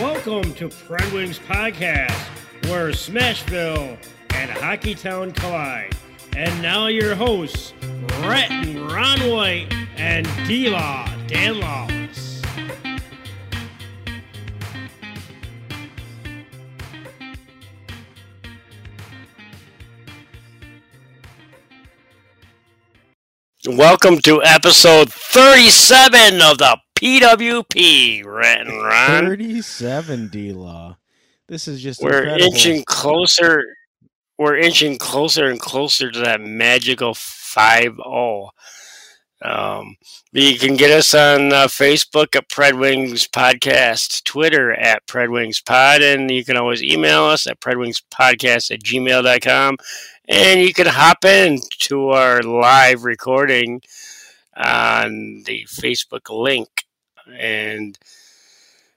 Welcome to Pred Wings Podcast, where Smashville and Hockeytown collide. And now your hosts, Rhett and Ron White and D-Law, Dan Lawless. Welcome to episode 37 of the PWP, Rhett and Ron. 37 D Law. This is just We're incredible. inching closer. We're inching closer and closer to that magical five zero. Um, you can get us on uh, Facebook at Pred Wings Podcast, Twitter at Pred Wings Pod, and you can always email us at predwingspodcast at gmail.com. And you can hop in to our live recording on the Facebook link. And,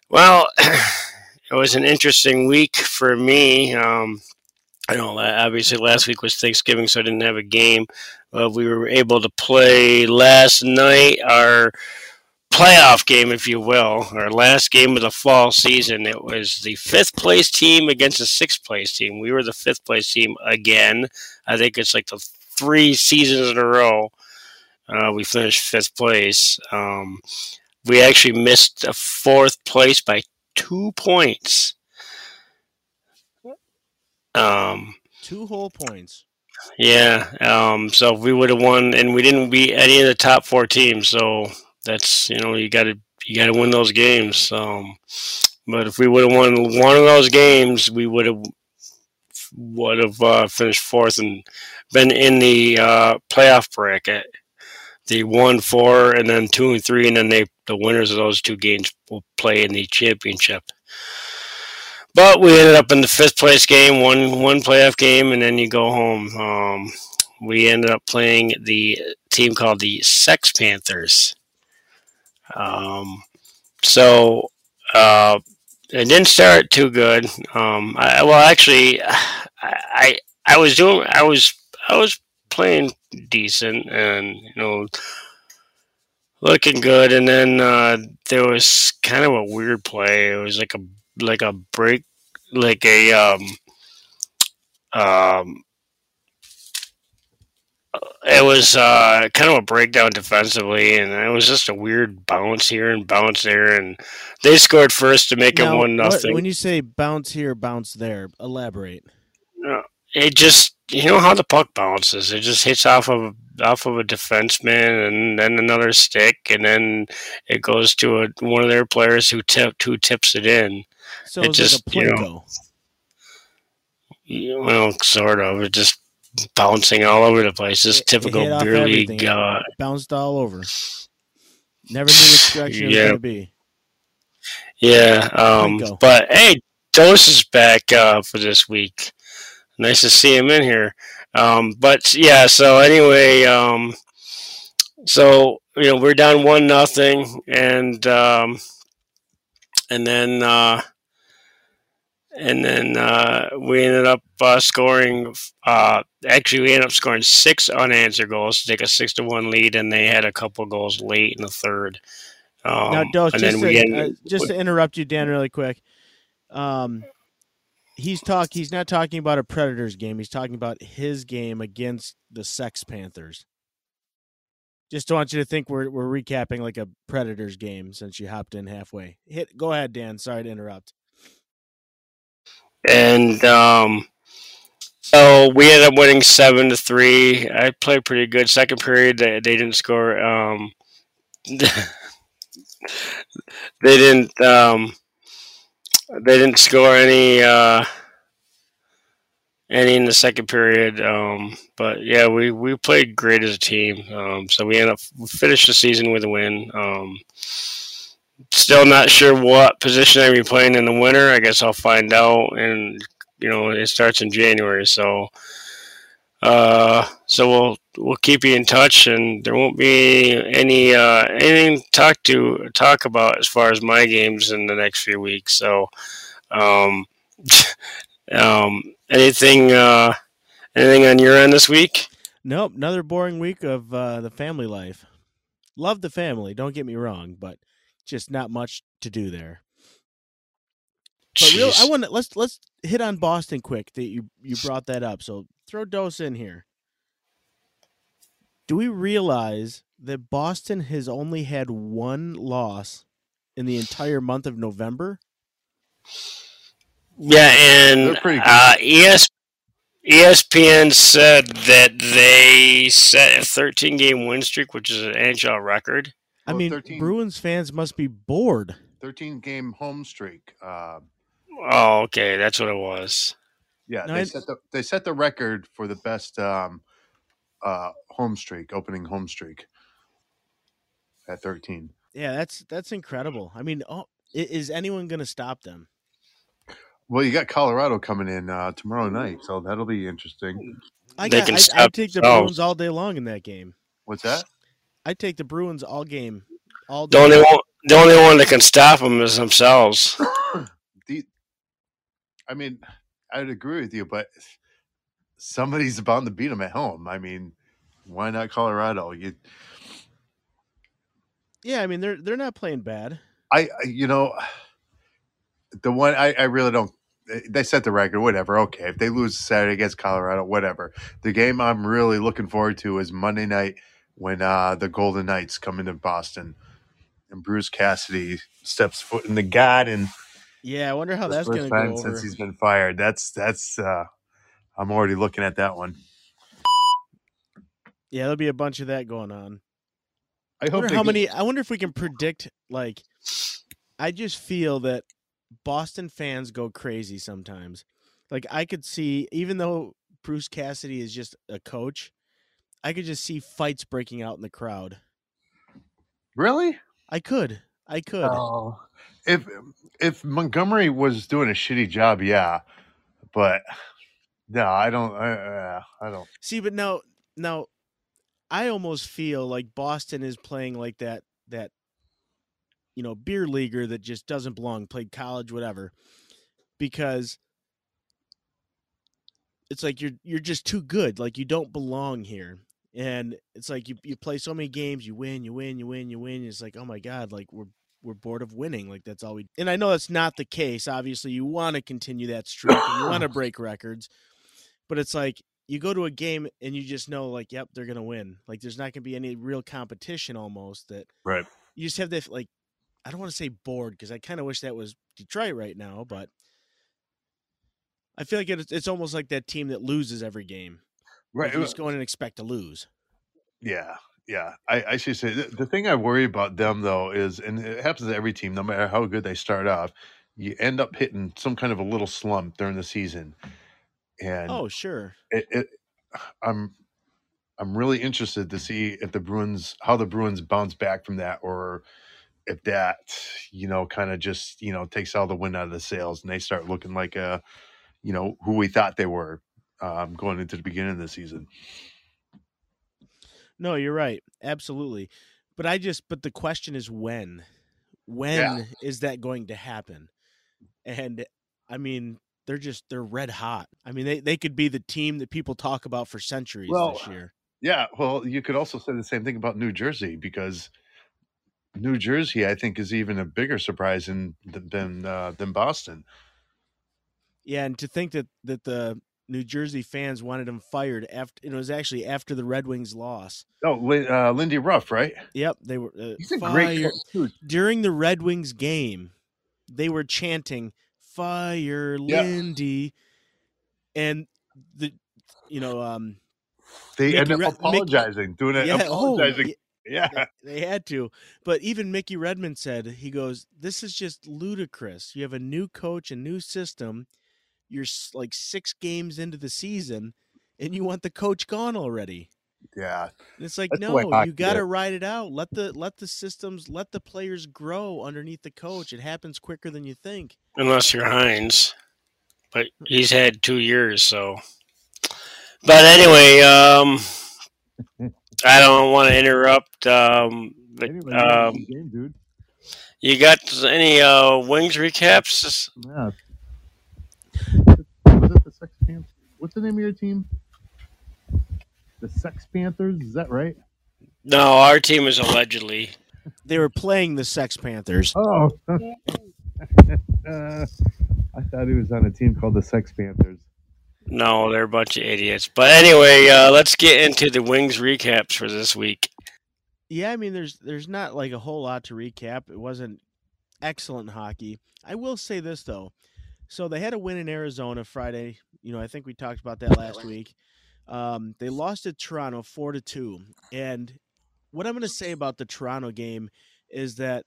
well, it was an interesting week for me. Um, I know, obviously, last week was Thanksgiving, so I didn't have a game. We were able to play last night our playoff game, if you will, our last game of the fall season. It was the fifth place team against the sixth place team. We were the fifth place team again. I think it's like the three seasons in a row. Uh, we finished fifth place. Um, we actually missed a fourth place by two points. Um, Two whole points. yeah. Um, so we would have won, and we didn't beat any of the top four teams. So that's you know you got to you got to win those games. Um, but if we would have won one of those games, we would have would have uh, finished fourth and been in the uh, playoff bracket. The one, four, and then two and three, and then they the winners of those two games will play in the championship. But we ended up in the fifth place game, one one playoff game, and then you go home. Um, we ended up playing the team called the Sex Panthers. Um, so uh, it didn't start too good. Um, I, well, actually, I, I I was doing I was I was playing decent and you know looking good, and then uh, there was kind of a weird play. It was like a like a break, like a um, um, it was uh, kind of a breakdown defensively, and it was just a weird bounce here and bounce there, and they scored first to make Now, it one nothing. when you say bounce here, bounce there, elaborate. It just you know how the puck bounces. It just hits off of off of a defenseman, and then another stick, and then it goes to a, one of their players who tip who tips it in. So It it's just, like a you know, plinko. Yeah, Well, sort of. It's just bouncing all over the place. Just It- it typical off beer league. Uh, Bounced all over. Never knew which direction it was Yeah. going to be. yeah. Um, but hey, Dose is back uh, for this week. Nice to see him in here. Um, but yeah. So anyway, um, so you know we're down one nothing, and um, and then uh, and then uh, we ended up uh, scoring. Uh, actually, we ended up scoring six unanswered goals to take a six to one lead, and they had a couple goals late in the third. Um, now, Dose, just, to, ended, uh, just to interrupt you, Dan, really quick. Um, he's talk. He's not talking about a Predators game. He's talking about his game against the Sex Panthers. Just want you to think we're we're recapping like a Predators game since you hopped in halfway. Hit. Go ahead, Dan. Sorry to interrupt. and um, so we ended up winning seven to three. I played pretty good. Second period, they, they didn't score. Um, they didn't. Um, they didn't score any. Uh, any in the second period, um, but yeah, we, we played great as a team. Um, so we ended up we finished the season with a win. Um, still not sure what position I'm be playing in the winter. I guess I'll find out, and you know it starts in January. So, uh, so we'll we'll keep you in touch, and there won't be any uh, anything to talk to talk about as far as my games in the next few weeks. So, um, um, anything uh, anything on your end this week? Nope, another boring week of uh, the family life. Love the family, don't get me wrong, but just not much to do there. But real, I want to let's let's hit on Boston quick. That you you brought that up. So throw Dose in here. Do we realize that Boston has only had one loss in the entire month of November? Yeah, and They're pretty good. uh, ES, ESPN said that they set a 13 game win streak, which is an NHL record. I Well, mean, 13 Bruins fans must be bored. 13 game home streak. Uh, Oh, okay, that's what it was. yeah, No, they I- set the they set the record for the best um, uh, home streak, opening home streak at 13. Yeah, that's that's incredible. I mean, oh, is anyone going to stop them? Well, you got Colorado coming in uh, tomorrow night, so that'll be interesting. I They got, can I, stop I'd take the themselves. Bruins all day long in that game. What's that? I'd take the Bruins all game, all The day. only one, the only one that can stop them is themselves. I mean, I'd agree with you, but somebody's bound to beat them at home. I mean, why not Colorado? You, Yeah, I mean they're they're not playing bad. I, I- you know, the one I, I really don't. They set the record, whatever. Okay, if they lose Saturday against Colorado, whatever. The game I'm really looking forward to is Monday night when uh, the Golden Knights come into Boston and Bruce Cassidy steps foot in the Garden. Yeah, I wonder how the that's going to time go over. since he's been fired. That's that's. uh I'm already looking at that one. Yeah, there'll be a bunch of that going on. I I hope wonder they how get- many. I wonder if we can predict. Like, I just feel that Boston fans go crazy sometimes. Like, I could see, even though Bruce Cassidy is just a coach, I could just see fights breaking out in the crowd. really. I could. I could. Oh, if if Montgomery was doing a shitty job, yeah, but no, I don't. I, uh, I don't. See, but now, now, I almost feel like Boston is playing like that that you know beer leaguer that just doesn't belong, played college, whatever, because it's like you're you're just too good, like you don't belong here, and it's like you you play so many games, you win, you win, you win, you win. It's like oh my god, like we're we're bored of winning, like that's all we. And I know that's not the case. Obviously, you want to continue that streak, and you want to break records, but it's like you go to a game and you just know like yep they're gonna win like there's not gonna be any real competition almost that Right. you just have that like i don't want to say bored because i kind of wish that was detroit right now but i feel like it's, it's almost like that team that loses every game Right. like you just go in and expect to lose Yeah. Yeah. I, I should say the, the thing I worry about them though is, and it happens to every team, no matter how good they start off, you end up hitting some kind of a little slump during the season, and oh sure it, it I'm I'm really interested to see if the Bruins how the Bruins bounce back from that or if that you know kind of just you know takes all the wind out of the sails and they start looking like a you know who we thought they were um, going into the beginning of the season. No you're right absolutely but i just but the question is when when is that going to happen? And i mean they're just they're red hot i mean they, they could be the team that people talk about for centuries Well, this year. Yeah, well, you could also say the same thing about New Jersey because New Jersey, I think, is even a bigger surprise than than uh, than Boston. Yeah, and to think that that the New Jersey fans wanted him fired after it was actually after the Red Wings loss. Oh, uh, Lindy Ruff, right? Yep, they were uh, He's a fire. great coach too. during the Red Wings game. They were chanting "Fire Yeah. Lindy," and the you know um They Mickey end up Re- Mickey- apologizing, doing it, yeah oh apologizing. yeah, yeah, they had to. But even Mickey Redmond said he goes, "This is just ludicrous. You have a new coach, a new system. You're like six games into the season, and you want the coach gone already." yeah. And it's like, That's no, you got to is. ride it out. Let the let the systems, let the players grow underneath the coach. It happens quicker than you think. unless you're Hynes. But he's had two years, so. But anyway, um, I don't want to interrupt. Um, but um, game, dude. you got any uh, wings recaps? Yeah. Was it the Sex Panthers? What's the name of your team? The Sex Panthers. Is that right? No, our team is allegedly. They were playing the Sex Panthers. Oh. uh, thought he was on a team called the Sex Panthers. No, they're a bunch of idiots. But anyway, uh, let's get into the Wings recaps for this week. Yeah, I mean, there's there's not like a whole lot to recap. It wasn't excellent hockey. I will say this though. So they had a win in Arizona Friday. You know, I think we talked about that last week. Um, they lost to Toronto four to two. And what I'm going to say about the Toronto game is that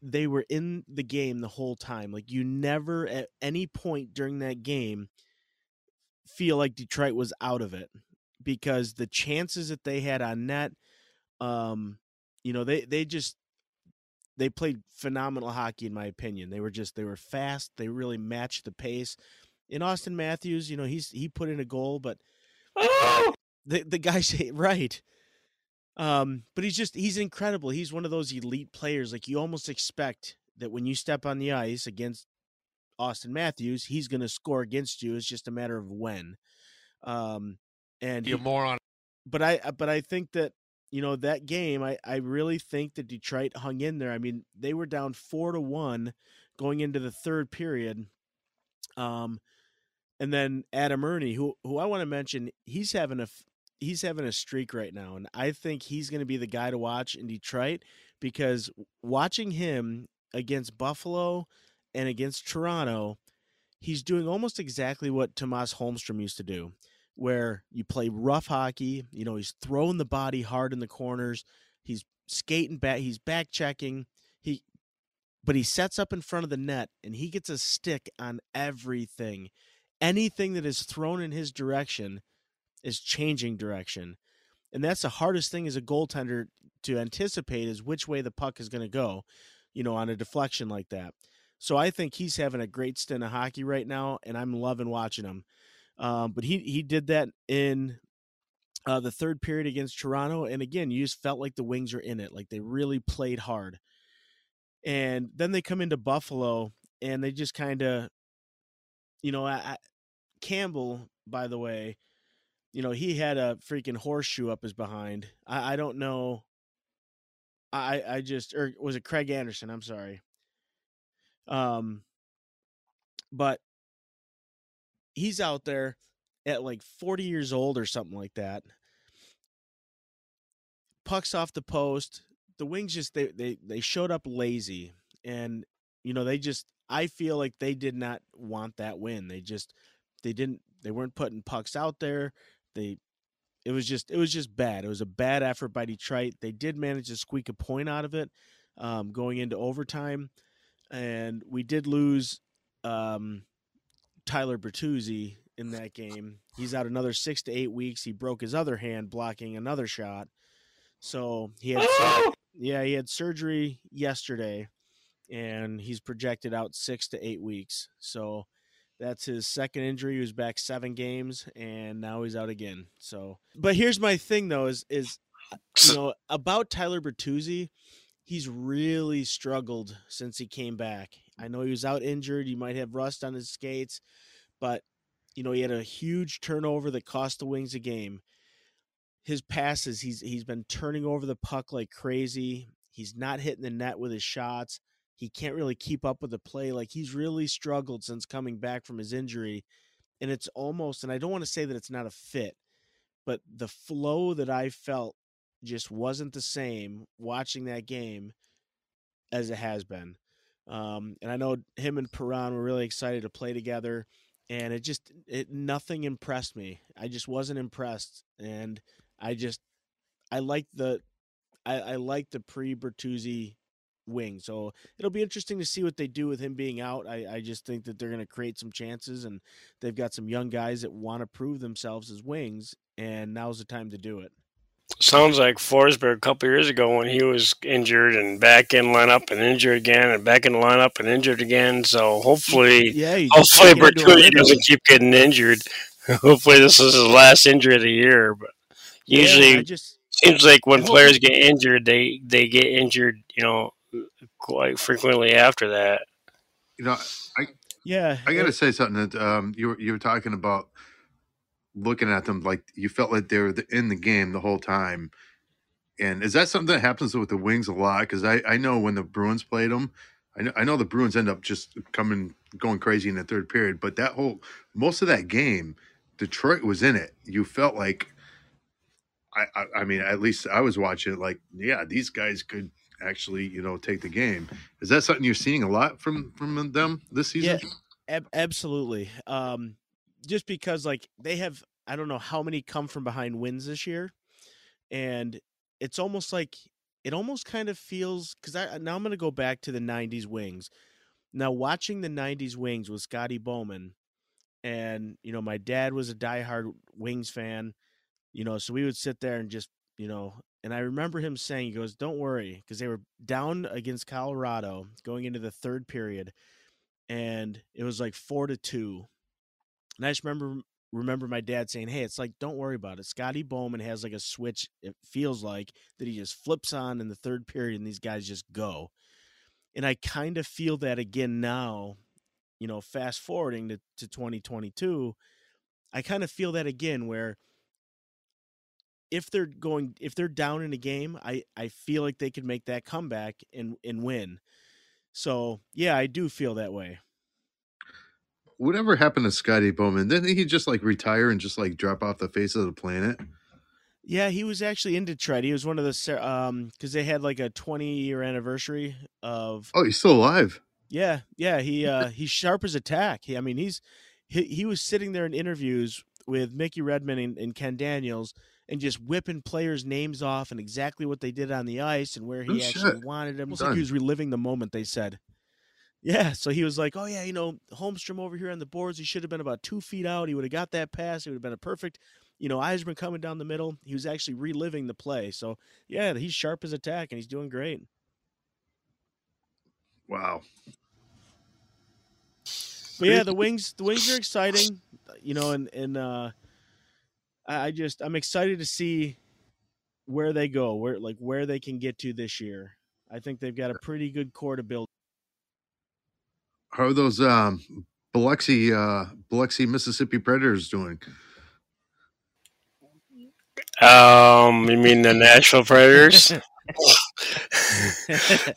they were in the game the whole time. Like you never at any point during that game feel like Detroit was out of it because the chances that they had on net, um, you know, they they just they played phenomenal hockey in my opinion. They were just they were fast. They really matched the pace. In Auston Matthews, you know, he's he put in a goal, but the the guy's right. Um, but he's just he's incredible. He's one of those elite players. Like you almost expect that when you step on the ice against Auston Matthews, he's going to score against you. It's just a matter of when. Um, and you moron. But I but I think that you know that game. I I really think that Detroit hung in there. I mean, they were down four to one going into the third period. Um, and then Adam Erne who who I want to mention, he's having a he's having a streak right now, and I think he's going to be the guy to watch in Detroit because watching him against Buffalo and against Toronto, he's doing almost exactly what Tomas Holmstrom used to do, where you play rough hockey. You know, he's throwing the body hard in the corners. He's skating back. He's back checking. He, but he sets up in front of the net and he gets a stick on everything. Anything that is thrown in his direction is changing direction. And that's the hardest thing as a goaltender to anticipate is which way the puck is going to go, you know, on a deflection like that. So I think he's having a great stint of hockey right now, and I'm loving watching him. Um, but he he did that in uh, the third period against Toronto, and again, you just felt like the Wings are in it, like they really played hard. And then they come into Buffalo, and they just kind of, you know, I, I, Campbell, by the way, you know, he had a freaking horseshoe up his behind. I, I don't know. I I just or was it Craig Anderson? I'm sorry. Um, but he's out there at like 40 years old or something like that. Pucks off the post. The Wings just they they they showed up lazy and you know they just I feel like they did not want that win. They just they didn't they weren't putting pucks out there. They it was just it was just bad. It was a bad effort by Detroit. They did manage to squeak a point out of it um, going into overtime, and we did lose um, Tyler Bertuzzi in that game. He's out another six to eight weeks. He broke his other hand blocking another shot, so he had sur- oh! yeah he had surgery yesterday, and he's projected out six to eight weeks. So that's his second injury. He was back seven games, and now he's out again. So, but here's my thing though: is is you know about Tyler Bertuzzi, he's really struggled since he came back. I know he was out injured. He might have rust on his skates, but you know he had a huge turnover that cost the Wings a game. His passes, he's he's been turning over the puck like crazy. He's not hitting the net with his shots he can't really keep up with the play. Like he's really struggled since coming back from his injury. And it's almost, and I don't want to say that it's not a fit, but the flow that I felt just wasn't the same watching that game as it has been. Um, and I know him and Perron were really excited to play together, and it just it nothing impressed me. I just wasn't impressed, and I just I like the I, I like the pre Bertuzzi wing. So it'll be interesting to see what they do with him being out. I, I just think that they're going to create some chances, and they've got some young guys that want to prove themselves as wings, and now's the time to do it. Sounds like Forsberg a couple years ago when he was injured and back in lineup and injured again and back in lineup and injured again. So hopefully, yeah, hopefully Bertuzzi doesn't keep getting injured. hopefully this is his last injury of the year. But usually, yeah, just, seems like when players get injured, they they get injured. You know, quite frequently after that. You know, I yeah, I got to say something that um, you were you were talking about looking at them like you felt like they were in the game the whole time. And is that something that happens with the Wings a lot? Because I, I know when the Bruins played them, I know, I know the Bruins end up just coming going crazy in the third period, but that whole most of that game, Detroit was in it. You felt like, I, I, I mean, at least I was watching it. Like, yeah, these guys could actually, you know, take the game. Is that something you're seeing a lot from from them this season? Yeah, ab- absolutely. Um, just because like they have, I don't know how many come from behind wins this year, and it's almost like it almost kind of feels because I now I'm going to go back to the '90s Wings. Now watching the '90s Wings with Scotty Bowman, and you know my dad was a diehard Wings fan, you know, so we would sit there and just you know, and I remember him saying, he goes, "Don't worry," because they were down against Colorado going into the third period, and it was like four to two. And I just remember remember my dad saying, "Hey, it's like don't worry about it. Scotty Bowman has like a switch. It feels like that he just flips on in the third period, and these guys just go." And I kind of feel that again now. You know, fast forwarding to, to 2022, I kind of feel that again where if they're going if they're down in a game, I I feel like they could make that comeback and and win. So yeah, I do feel that way. Whatever happened to Scotty Bowman? Didn't he just like retire and just like drop off the face of the planet? Yeah, he was actually in Detroit. He was one of the um because they had like a 20 year anniversary of. Oh, he's still alive. Yeah, yeah. He uh he's sharp as a tack. He, I mean, he's he he was sitting there in interviews with Mickey Redmond and, and Ken Daniels and just whipping players' names off and exactly what they did on the ice and where he Oh, actually shit. wanted them. It was like he was reliving the moment. They said. Yeah, so he was like, "Oh yeah, you know, Holmstrom over here on the boards. He should have been about two feet out. He would have got that pass. It would have been a perfect, you know, Yzerman coming down the middle. He was actually reliving the play. So yeah, he's sharp as attack, and he's doing great. Wow. But yeah, the wings, the wings are exciting, you know, and and uh, I I just I'm excited to see where they go, where like where they can get to this year. I think they've got a pretty good core to build. How are those um Biloxi uh Biloxi Mississippi Predators doing? Um, you mean the Nashville Predators?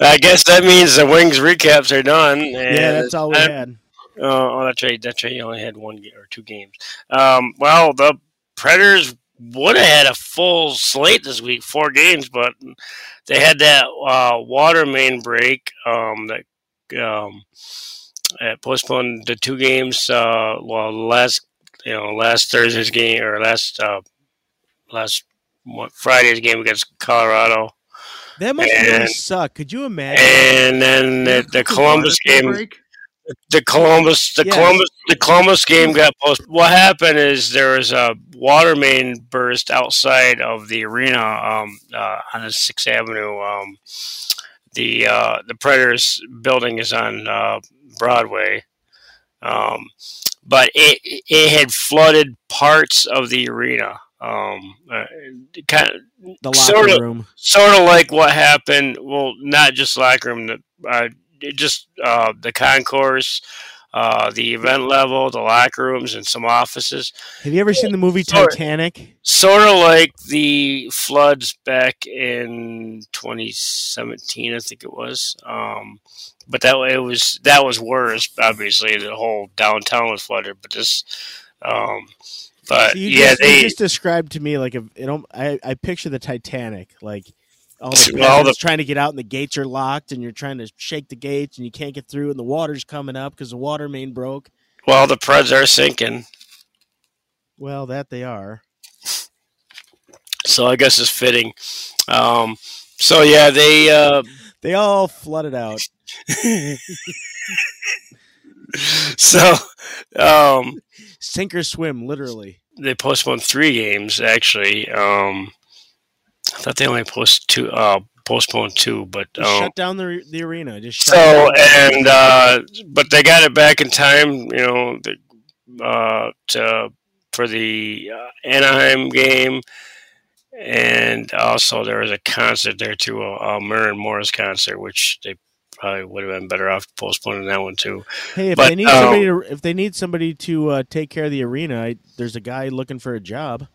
I guess that means the Wings recaps are done. yeah, that's all we it's had. Oh, oh, that's right. That's right. You only had one or two games. Um, well, the Predators would have had a full slate this week, four games, but they had that uh, water main break um, that um, uh, postponed the two games. Uh, well, last you know last Thursday's game or last uh, last what, Friday's game against Colorado, That must really and- suck. Could you imagine? and then the, the Columbus game Break? the Columbus the Yes. Columbus the Columbus game got post. What happened is there was a water main burst outside of the arena um, uh, on the Sixth Avenue. Um, the uh, the Predators building is on uh, Broadway, um, but it it had flooded parts of the arena. Um, uh, kind of the locker sort of- room. sort of like what happened. Well, not just locker room. The uh, just uh, the concourse, uh, the event level, the locker rooms, and some offices. Have you ever seen the movie Sorry. Titanic? Sort of like the floods back in 2017, I think it was. Um, but that it was that was worse. Obviously, the whole downtown was flooded. But this, um, but So yeah, just, they just described to me like a, you know, I, I picture the Titanic, like all the Well, the- trying to get out and the gates are locked and you're trying to shake the gates and you can't get through and the water's coming up because the water main broke. well the Preds are sinking. Well, that they are. So I guess it's fitting. Um, so yeah, they uh, They all flooded out. so um, Sink or swim, literally. they postponed three games actually. Um, thought they only post two, uh, postponed two, but Just um, shut down the the arena. Just shut so down. and uh, but they got it back in time. You know, the, uh, to, for the uh, Anaheim game. And also, there was a concert there too, a, a Maren Morris concert, which they probably would have been better off postponing that one too. hey, if but, they need um, somebody to if they need somebody to uh, take care of the arena, I, there's a guy looking for a job.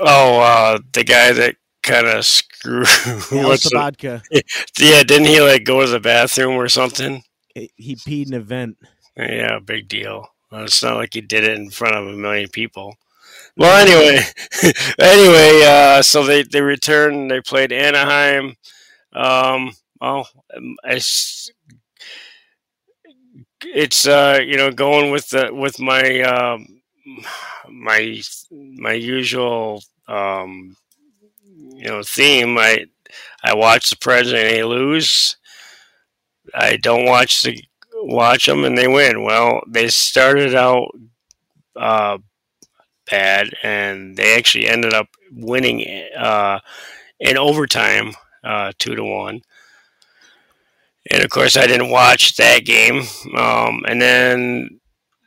Oh, uh, the guy that kind of screwed. What's the- Sabatka, yeah, didn't he like go to the bathroom or something? he peed in an event. Yeah, big deal. Well, it's not like he did it in front of a million people. Well, anyway, anyway, uh, so they they returned. They played Anaheim. Um, well, um, it's it's uh, you know going with the with my um, my my usual um, you know theme. I I watch the president they lose. I don't watch the watch them and they win. Well, they started out uh, bad and they actually ended up winning uh, in overtime, uh, two to one. And of course, I didn't watch that game. Um, and then,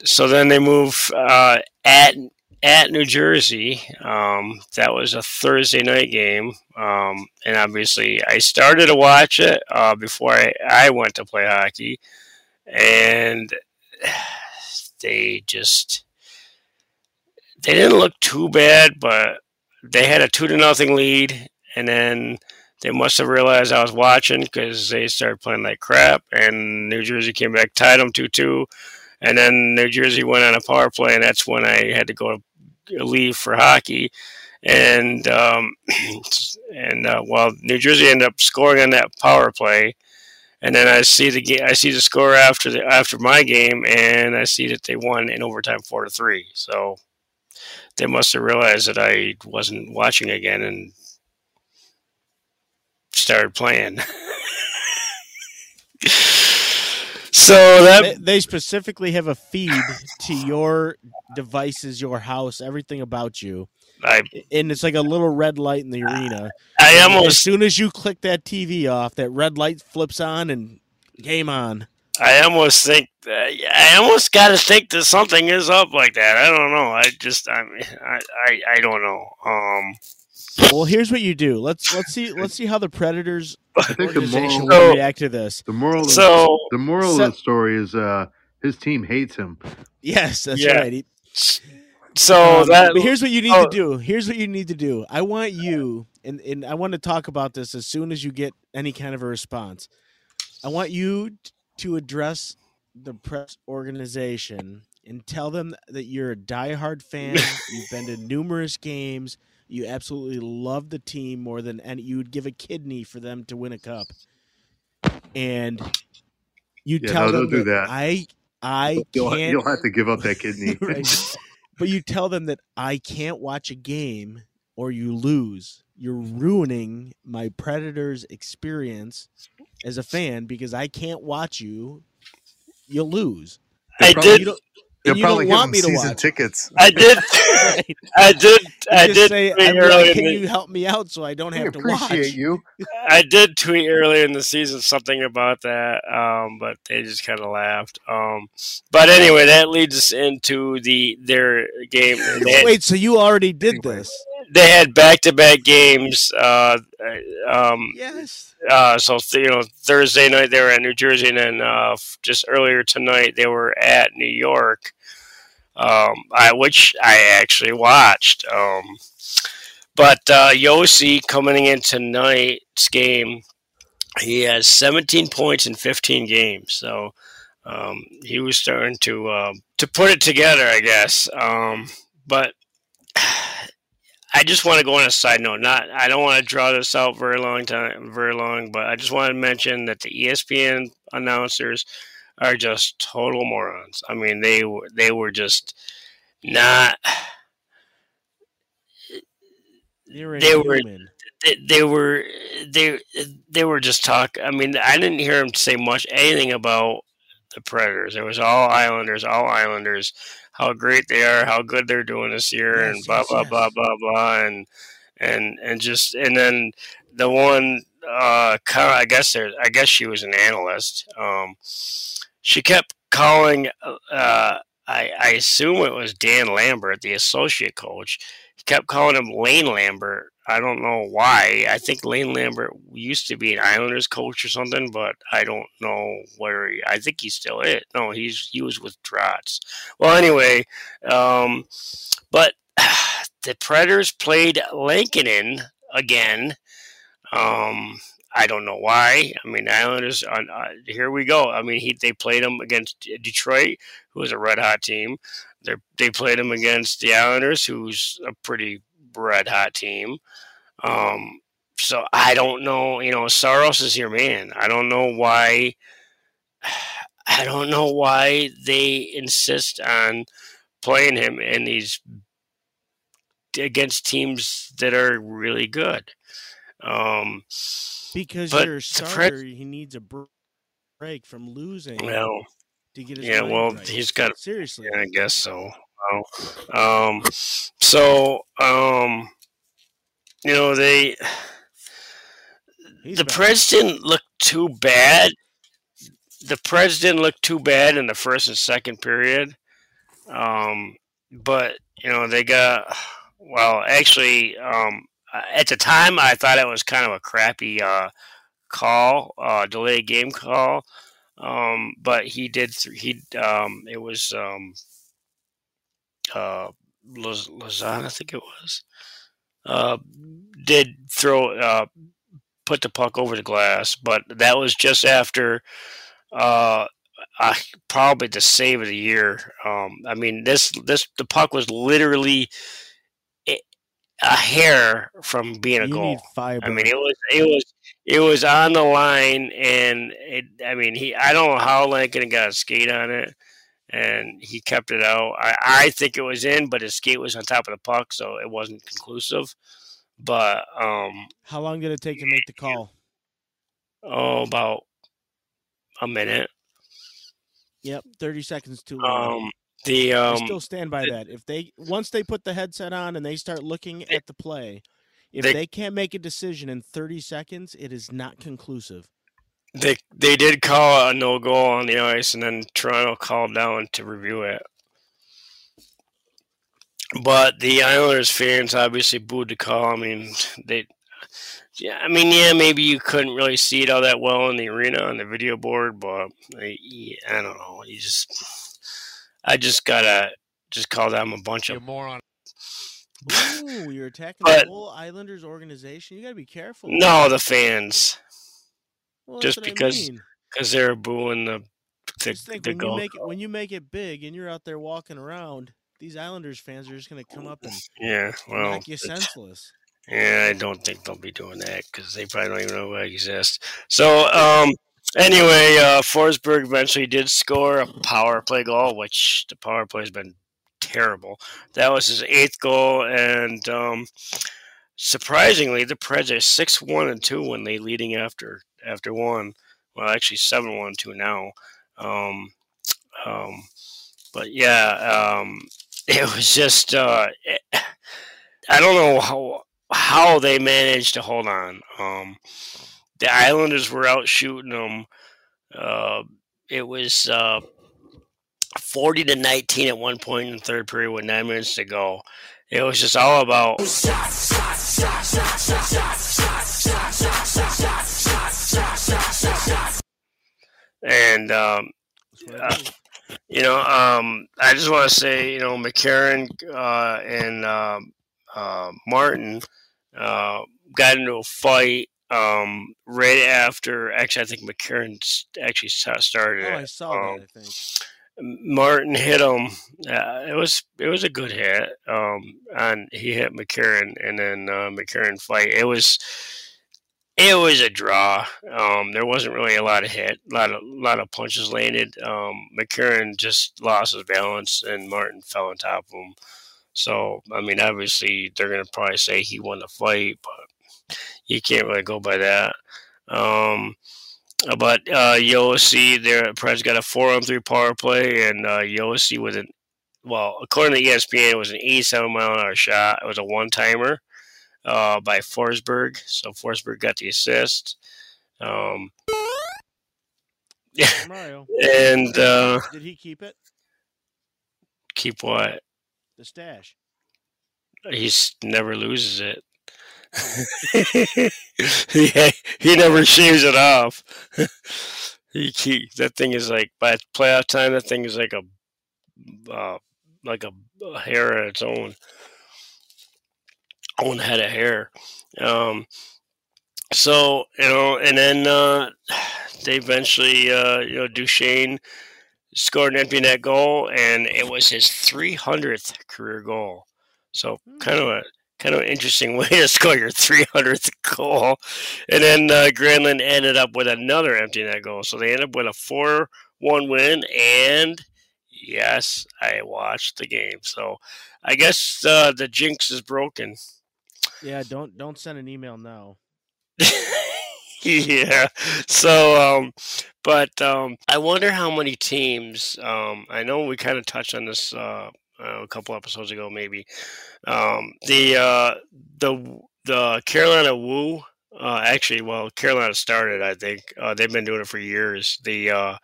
so then they move uh, at at New Jersey. Um, that was a Thursday night game, um, and obviously, I started to watch it uh, before I, I went to play hockey, and they just they didn't look too bad, but they had a two to nothing lead, and then they must have realized I was watching because they started playing like crap, and New Jersey came back, tied them two two, and then New Jersey went on a power play, and that's when I had to go leave for hockey, and um, and uh, well, New Jersey ended up scoring on that power play. And then I see the game. I see the score after the after my game, and I see that they won in overtime, four to three. So they must have realized that I wasn't watching again and started playing. so that They, specifically have a feed to your devices, your house, everything about you, I and it's like a little red light in the arena. I And as soon as you click that TV off, that red light flips on and game on. I almost think I almost got to think that something is up like that. I don't know. I just I mean, I, I I don't know. Um, Well, here's what you do. Let's let's see let's see how the Predators I think the organization moral, will So- react to this. the moral, so the moral so- of the story is uh, his team hates him. Yes, that's Yeah. right. He- so Um, that but here's what you need oh. to do. Here's what you need to do. I want you, and, and I want to talk about this as soon as you get any kind of a response. I want you to address the press organization and tell them that you're a diehard fan. You've been to numerous games. You absolutely love the team more than any. You would give a kidney for them to win a cup, and you Yeah, tell no, them don't do that that. I I You'll, can't you'll have to give up that kidney. Right. But you tell them that I can't watch a game or you lose. You're ruining my Predators experience as a fan because I can't watch you. You'll lose. I probably- did You don't, They'll you probably don't want me to season watch. tickets. I did I did I did just say, tweet I'm earlier like, can you help me out so I don't We have to appreciate watch? you. I did tweet earlier in the season something about that, um, but they just kind of laughed. Um, but anyway, that leads us into the their game. They had, Wait, so you already did Anyway. this? they had back-to-back games. Uh, um, Yes. uh, so you know, Thursday night they were at New Jersey, and then uh, just earlier tonight they were at New York, um, I, which I actually watched. Um, but uh, Josi coming in tonight's game, he has 17 points in 15 games. So um, he was starting to um, to put it together, I guess. Um, but I just want to go on a side note. Not, I don't want to draw this out very long time, very long, but I just want to mention that the ESPN announcers are just total morons. I mean, they were they were just not. You're They were they, they were they they were just talk. I mean, I didn't hear him say much anything about the Predators. It was all Islanders, all Islanders. How great they are, how good they're doing this year, and blah yes, blah yes. blah blah blah, and and and just and then the one uh I guess there I guess she was an analyst. Um, she kept calling. Uh, I I assume it was Dan Lambert, the associate coach. He kept calling him Lane Lambert. I don't know why. I think Lane Lambert used to be an Islanders coach or something, but I don't know where. He, I think he still is. No, he's he was with Trotz. Well, anyway, um, but the Predators played Lankinen again. Um, I don't know why. I mean, Islanders. On uh, here we go. I mean, he they played them against Detroit, who was a red hot team. They they played them against the Islanders, who's a pretty red hot team. Um, so I don't know. You know, Saros is your man. I don't know why. I don't know why they insist on playing him in these against teams that are really good. Um, because you're a starter, he needs a break from losing. Well, to get his yeah, well, right. he's got seriously. Yeah, I guess so. Well, um, so um, you know they He's the. Preds didn't look too bad. The Preds didn't look too bad in the first and second period. Um, but you know they got well. Actually, um, at the time, I thought it was kind of a crappy uh, call, uh, delayed game call. Um, but he did. Th- he um, it was um, uh, Laz- Lauzon, I think it was. Uh, did throw uh, put the puck over the glass, but that was just after uh, uh, probably the save of the year. Um, I mean, this this the puck was literally a hair from being a you goal. I mean, it was it was it was on the line, and it. I mean, he. I don't know how Lincoln got a skate on it, and he kept it out. I, I think it was in, but his skate was on top of the puck, so it wasn't conclusive. But um, How long did it take to make the call? oh, about a minute. Yep, thirty seconds too long. Um, the I um, still stand by the- that. If they once they put the headset on and they start looking They- at the play, if they- they, can't make a decision in 30 seconds, it is not conclusive. they they did call a no goal on the ice, and then Toronto called down to review it. But the Islanders fans obviously booed the call. I mean, they, yeah, I mean, yeah, maybe you couldn't really see it all that well in the arena on the video board, but I, I don't know. You just, I just gotta just call them a bunch of You of. moron. Ooh, you're attacking But- the whole Islanders organization. You got to be careful. No, the fans, Well, just that's what I because mean. because they're booing the the, Just think the when you make it when you make it big and you're out there walking around, these Islanders fans are just going to come up and yeah, well, knock you senseless. Yeah, I don't think they'll be doing that because they probably don't even know I exist. So, um, anyway, uh, Forsberg eventually did score a power play goal, which the power play has been terrible. That was his eighth goal, and um, surprisingly, the Preds are six one and two when they leading after after one. Well, actually, seven one two now. Um, um, but yeah, um, it was just uh, it, I don't know how how they managed to hold on. Um, the Islanders were out shooting them. Uh, it was uh, forty to nineteen at one point in the third period with nine minutes to go. It was just all about and um, Uh, you know, um, I just want to say, you know, McCarron uh, and um uh, Martin uh, got into a fight um, right after. Actually, I think McCarron actually started Oh. I saw um, that. I think. Martin hit him. Uh, it was it was a good hit. Um, and he hit McCarron, and then uh, McCarron fight. It was it was a draw. Um, there wasn't really a lot of hit, a lot of lot of punches landed. Um, McCarron just lost his balance, and Martin fell on top of him. So I mean, obviously they're gonna probably say he won the fight, but you can't really go by that. Um, but uh, Josi, their Preds got a four on three power play, and uh, Josi with an well, according to ESPN, it was an 87 mile an hour shot. It was a one timer uh, by Forsberg, so Forsberg got the assist. Um, Mario, and uh, did he keep it? keep what? The stash. He's never loses it. he, he never shaves it off. he keep that thing is like by playoff time. That thing is like a uh, like a, a hair of its own. own head of hair. Um, so you know, and then uh, they eventually, uh, you know, Duchene scored an empty net goal, and it was his 300th career goal. So kind of a kind of an interesting way to score your 300th goal. And then uh, Granlund ended up with another empty net goal, so they ended up with a four-one win. And yes, I watched the game, so I guess uh, the jinx is broken. Yeah, don't don't send an email now. yeah. So, um, but um, I wonder how many teams. Um, I know we kind of touched on this uh, uh, a couple episodes ago, maybe. Um, the uh, the the Carolina Woo. Uh, actually, well, Carolina started. I think uh, they've been doing it for years. The uh,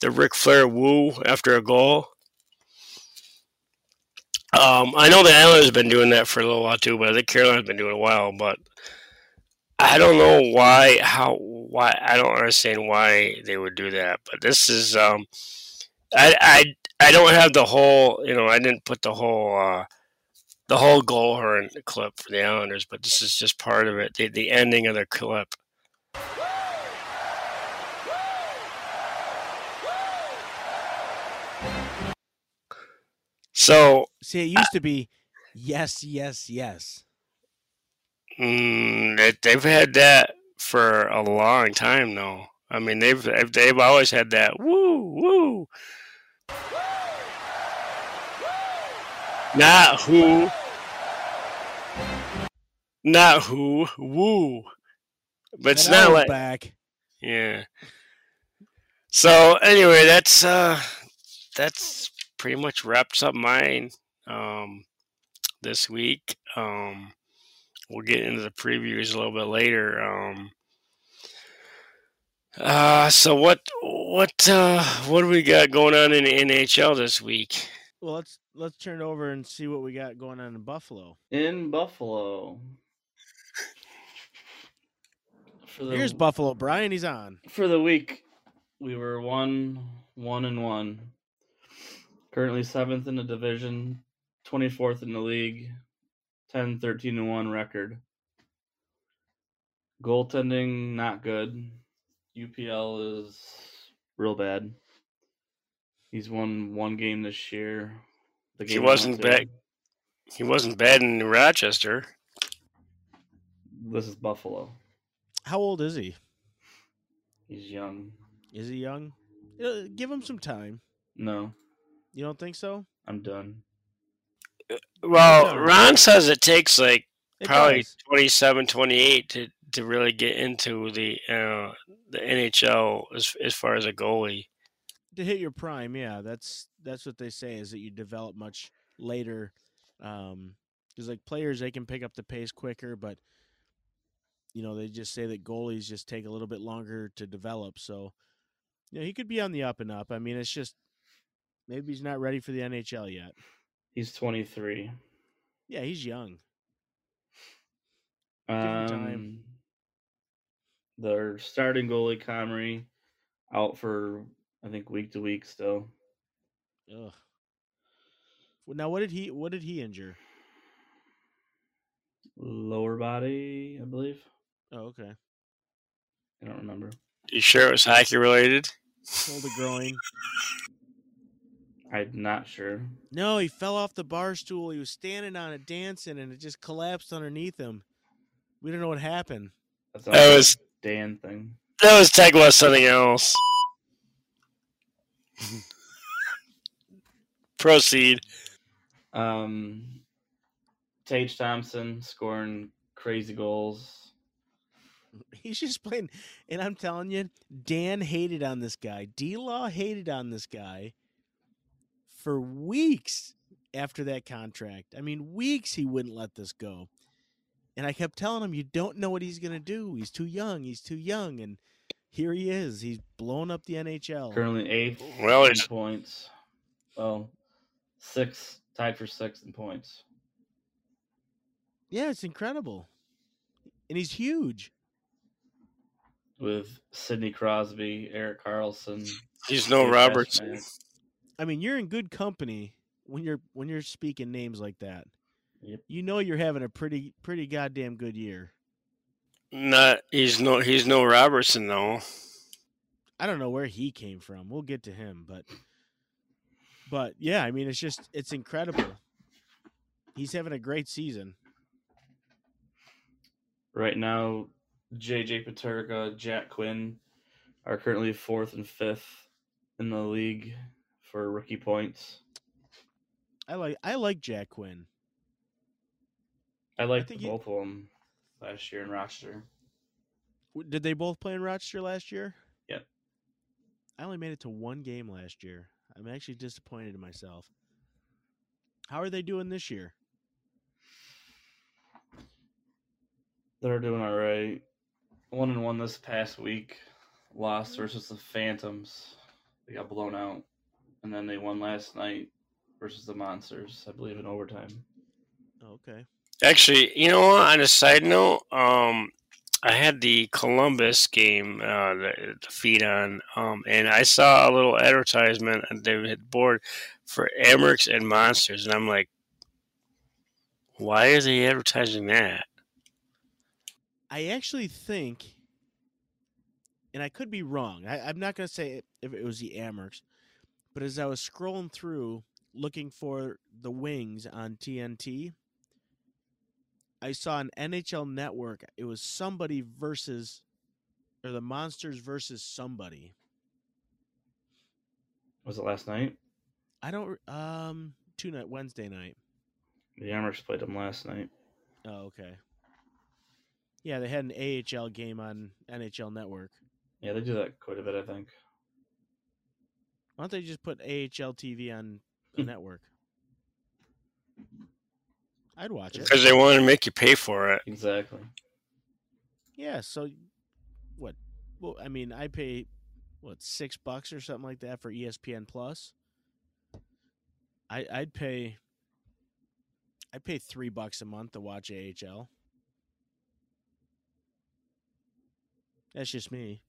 the Ric Flair Woo after a goal. Um, I know the Islanders have been doing that for a little while too, but I think Carolina's been doing it a while. But I don't know why, how, why I don't understand why they would do that. But this is, um, I, I, I don't have the whole, you know, I didn't put the whole, uh, the whole goal horn clip for the Islanders, but this is just part of it. The, the ending of the clip. So See, it used to be yes, yes, yes. Mm, they, they've had that for a long time now. I mean, they've they've, always had that woo woo. Not who, not who, woo. But it's That not Io's like back. yeah. So anyway, that's uh, that's pretty much wraps up mine um, this week. Um, we'll get into the previews a little bit later. Um, uh, so what what uh, what do we got going on in the NHL this week? Well, let's let's turn it over and see what we got going on in Buffalo. in Buffalo. For the Here's Buffalo. Brian, he's on. for the week, we were one, one and one. Currently seventh in the division, twenty fourth in the league, 10, 13 and one record. Goaltending not good. UPL is real bad. He's won one game this year. The He wasn't bad. He wasn't bad in Rochester. This is Buffalo. How old is he? He's young. Is he young? Uh, give him some time. No, You don't think so? I'm done. Well, Ron says it takes like It probably does. 27, 28 to, to really get into the uh, the NHL as as far as a goalie. to hit your prime. Yeah, that's that's what they say is that you develop much later. Um, because like players, they can pick up the pace quicker, but you know they just say that goalies just take a little bit longer to develop. So, you know, he could be on the up and up. I mean, it's just maybe he's not ready for the NHL yet. He's 23. Yeah, he's young. Um, him time. Their starting goalie Comrie out for I think week to week still. Ugh. Now, what did he what did he injure? Lower body, I believe. Oh, okay. I don't remember. You sure it was hockey related? Shoulder groin. I'm not sure. No, he fell off the bar stool. He was standing on it dancing and it just collapsed underneath him. We don't know what happened. That was Dan thing. that was talking about something else. Proceed. Um, Tage Thompson scoring crazy goals. He's just playing and I'm telling you, Dan hated on this guy. D Law hated on this guy for weeks after that contract. I mean, weeks he wouldn't let this go. And I kept telling him, You don't know what he's gonna do. He's too young, he's too young, and here he is. He's blowing up the NHL. Currently eighth Well, in points. Well, six tied for sixth in points. Yeah, it's incredible. And he's huge. with Sidney Crosby, Erik Karlsson. he's no Dave Robertson. I mean, you're in good company when you're when you're speaking names like that. Yep. You know you're having a pretty pretty goddamn good year. Not he's no he's no Robertson though. I don't know where he came from. We'll get to him, but but yeah, I mean it's just it's incredible. He's having a great season. Right now, JJ Peterka, Jack Quinn are currently fourth and fifth in the league for rookie points. I like I like Jack Quinn. I liked you- both of them last year in Rochester. Did they both play in Rochester last year? Yep. I only made it to one game last year. I'm actually disappointed in myself. How are they doing this year? They're doing all right. One and one this past week. Lost versus the Phantoms. They got blown out, and then they won last night versus the Monsters. I believe in overtime. Oh, okay. Actually, you know? On a side note, um, I had the Columbus game, uh, the, the feed on, um, and I saw a little advertisement on the board for Amerks and Monsters, and I'm like, why is he advertising that? I actually think, and I could be wrong. I, I'm not going to say if it was the Amerks, but as I was scrolling through looking for the wings on TNT, I saw an NHL network. It was somebody versus, or the Monsters versus somebody. Was it last night? I don't. Um, two night Wednesday night. The Amerks played them last night. Oh, okay. Yeah, they had an AHL game on NHL Network. Yeah, they do that quite a bit, I think. Why don't they just put AHL TV on the network? I'd watch it. Because they want to make you pay for it. Exactly. Yeah. So, what? Well, I mean, I pay what six bucks or something like that for ESPN Plus. I I'd pay. I'd pay three bucks a month to watch AHL. That's just me.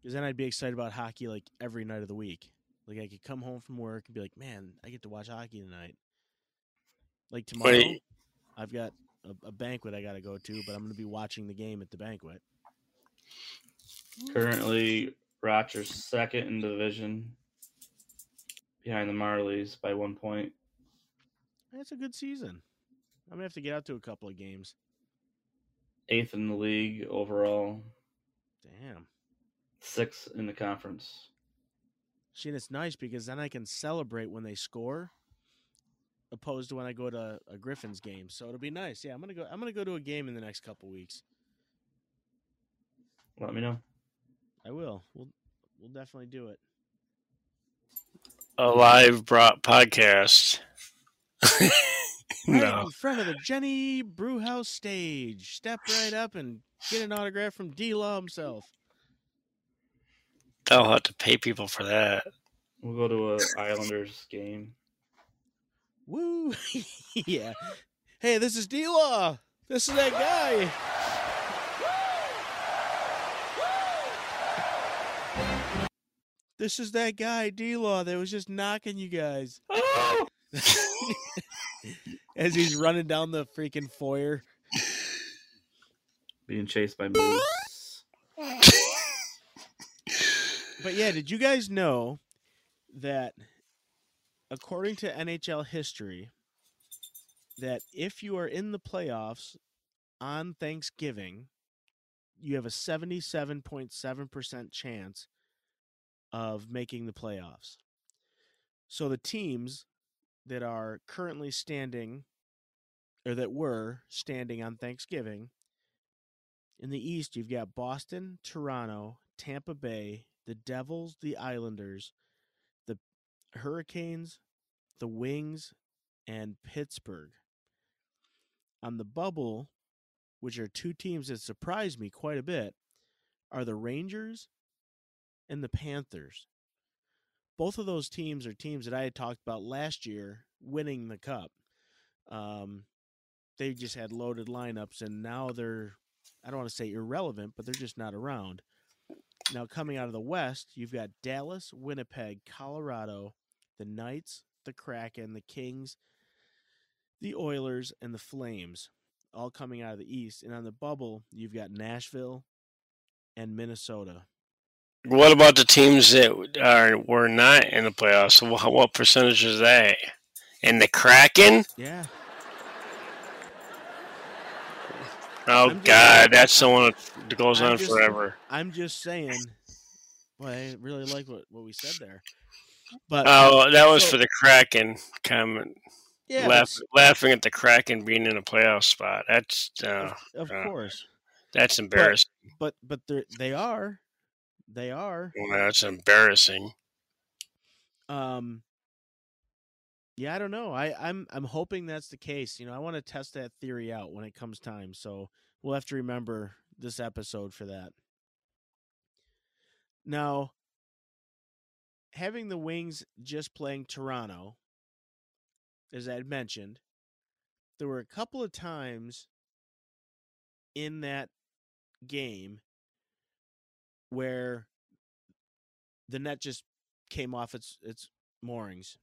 Because then I'd be excited about hockey like every night of the week. Like I could come home from work and be like, "Man, I get to watch hockey tonight." Like tomorrow, Wait. I've got a, a banquet I got to go to, but I'm going to be watching the game at the banquet. Currently, Rochester's second in division behind the Marlies by one point. That's a good season. I'm gonna have to get out to a couple of games. Eighth in the league overall. Damn. Sixth in the conference. See, and it's nice because then I can celebrate when they score, opposed to when I go to a Griffins game. So it'll be nice. Yeah, I'm gonna go. I'm gonna go to a game in the next couple weeks. Let me know. I will. We'll we'll definitely do it. A live brought podcast. Right no. in front of the Genny Brewhouse stage. Step right up and get an autograph from D Law himself. They'll have to pay people for that. We'll go to a Islanders game. Woo! yeah. Hey, this is D Law. This is that guy. This is that guy, D Law, that was just knocking you guys. Oh! As he's running down the freaking foyer. Being chased by moose. But yeah, did you guys know that according to NHL history, that if you are in the playoffs on Thanksgiving, you have a 77.7% chance of making the playoffs. So the teams that are currently standing or that were standing on Thanksgiving in the East, you've got Boston, Toronto, Tampa Bay, the Devils, the Islanders, Hurricanes, the Wings, and Pittsburgh. On the bubble, which are two teams that surprised me quite a bit, are the Rangers and the Panthers. Both of those teams are teams that I had talked about last year winning the cup. Um, they just had loaded lineups, and now they're, I don't want to say irrelevant, but they're just not around. Now, coming out of the West, you've got Dallas, Winnipeg, Colorado, the Knights, the Kraken, the Kings, the Oilers and the Flames all coming out of the East, and on the bubble you've got Nashville and Minnesota. What about the teams that are were not in the playoffs? What, what percentage is that? And the Kraken? Yeah, Oh just- God, that's the one that goes I'm on just- forever. I'm just saying. Well, I really like what, what we said there, but Oh, that was so- for the Kraken comment. yeah, Laugh, laughing at the Kraken being in a playoff spot. That's uh, of uh, course, that's embarrassing. but but they they are, they are. That's embarrassing. Um, yeah, I don't know. I I'm I'm hoping that's the case. You know, I want to test that theory out when it comes time. So we'll have to remember this episode for that. Now, having the Wings just playing Toronto, as I had mentioned, there were a couple of times in that game where the net just came off its its moorings.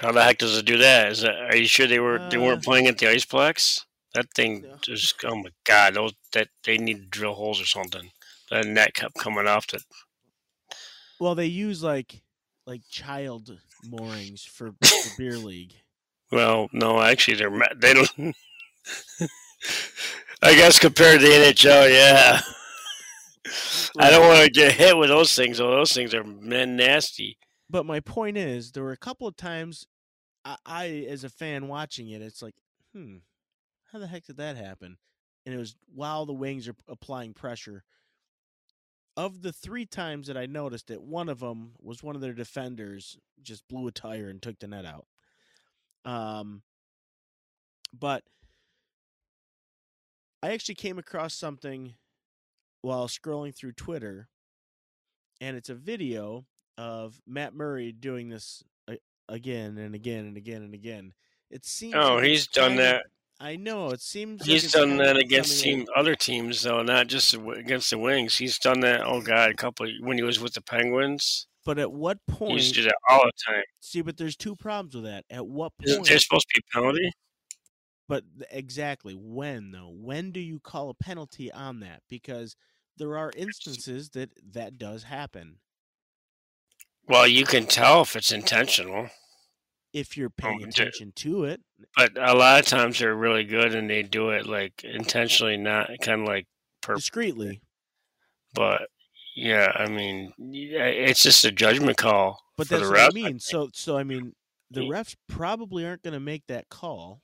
How the heck does it do that? Is that? Are you sure they were they Uh, weren't playing at the Iceplex? That thing No. just oh my god! Those that they need to drill holes or something. The net kept coming off. That Well, they use like like child moorings for, for beer league. well, no, actually they're they don't. I guess compared to the NHL, yeah. I don't want to get hit with those things. though. those things are men nasty. But my point is, there were a couple of times I, I, as a fan watching it, it's like, hmm, how the heck did that happen? And it was while the Wings are applying pressure. Of the three times that I noticed it, one of them was one of their defenders just blew a tire and took the net out. Um, but I actually came across something while scrolling through Twitter, and it's a video of Matt Murray doing this again and again and again and again. It seems. Oh, like he's done that. I know it seems. He's it's done that against team other teams though, not just against the Wings. He's done that. Oh God, a couple when he was with the Penguins. But at what He point? used to do that all the time. See, but there's two problems with that. At what Isn't point? there supposed to be a penalty? But exactly when though? When do you call a penalty on that? Because there are instances that that does happen. Well, you can tell if it's intentional, If you're paying attention to it, but a lot of times they're really good and they do it like intentionally, not kind of like purpose. discreetly. But yeah, I mean, it's just a judgment call But for that's the what I ref. mean. So, so I mean, the refs probably aren't going to make that call,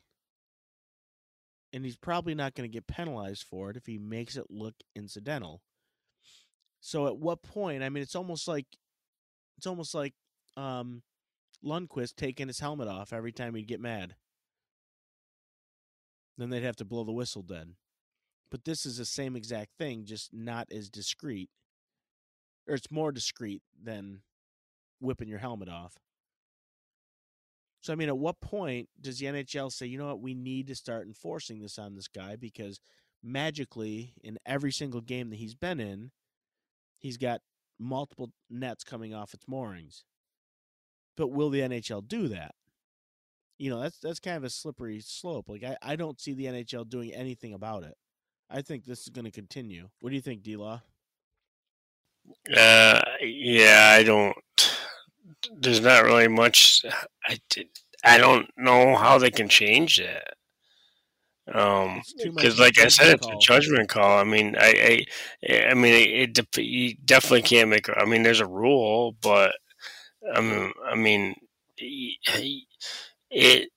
and he's probably not going to get penalized for it if he makes it look incidental. So, at what point? I mean, it's almost like it's almost like um, Lundqvist taking his helmet off every time he'd get mad. Then they'd have to blow the whistle dead. But this is the same exact thing, just not as discreet, or it's more discreet than whipping your helmet off. So I mean, at what point does the NHL say, you know what, we need to start enforcing this on this guy because magically in every single game that he's been in, he's got multiple nets coming off its moorings. But will the NHL do that? You know, that's that's kind of a slippery slope. Like I, I don't see the NHL doing anything about it. I think this is going to continue. What do you think, D Law? Uh, yeah, I don't. There's not really much. I did. I don't know how they can change that. Um, It's too much because like I said, it's a judgment call. I mean, I, I, I mean, it, it you definitely can't make. I mean, there's a rule, but I mean, I mean, it.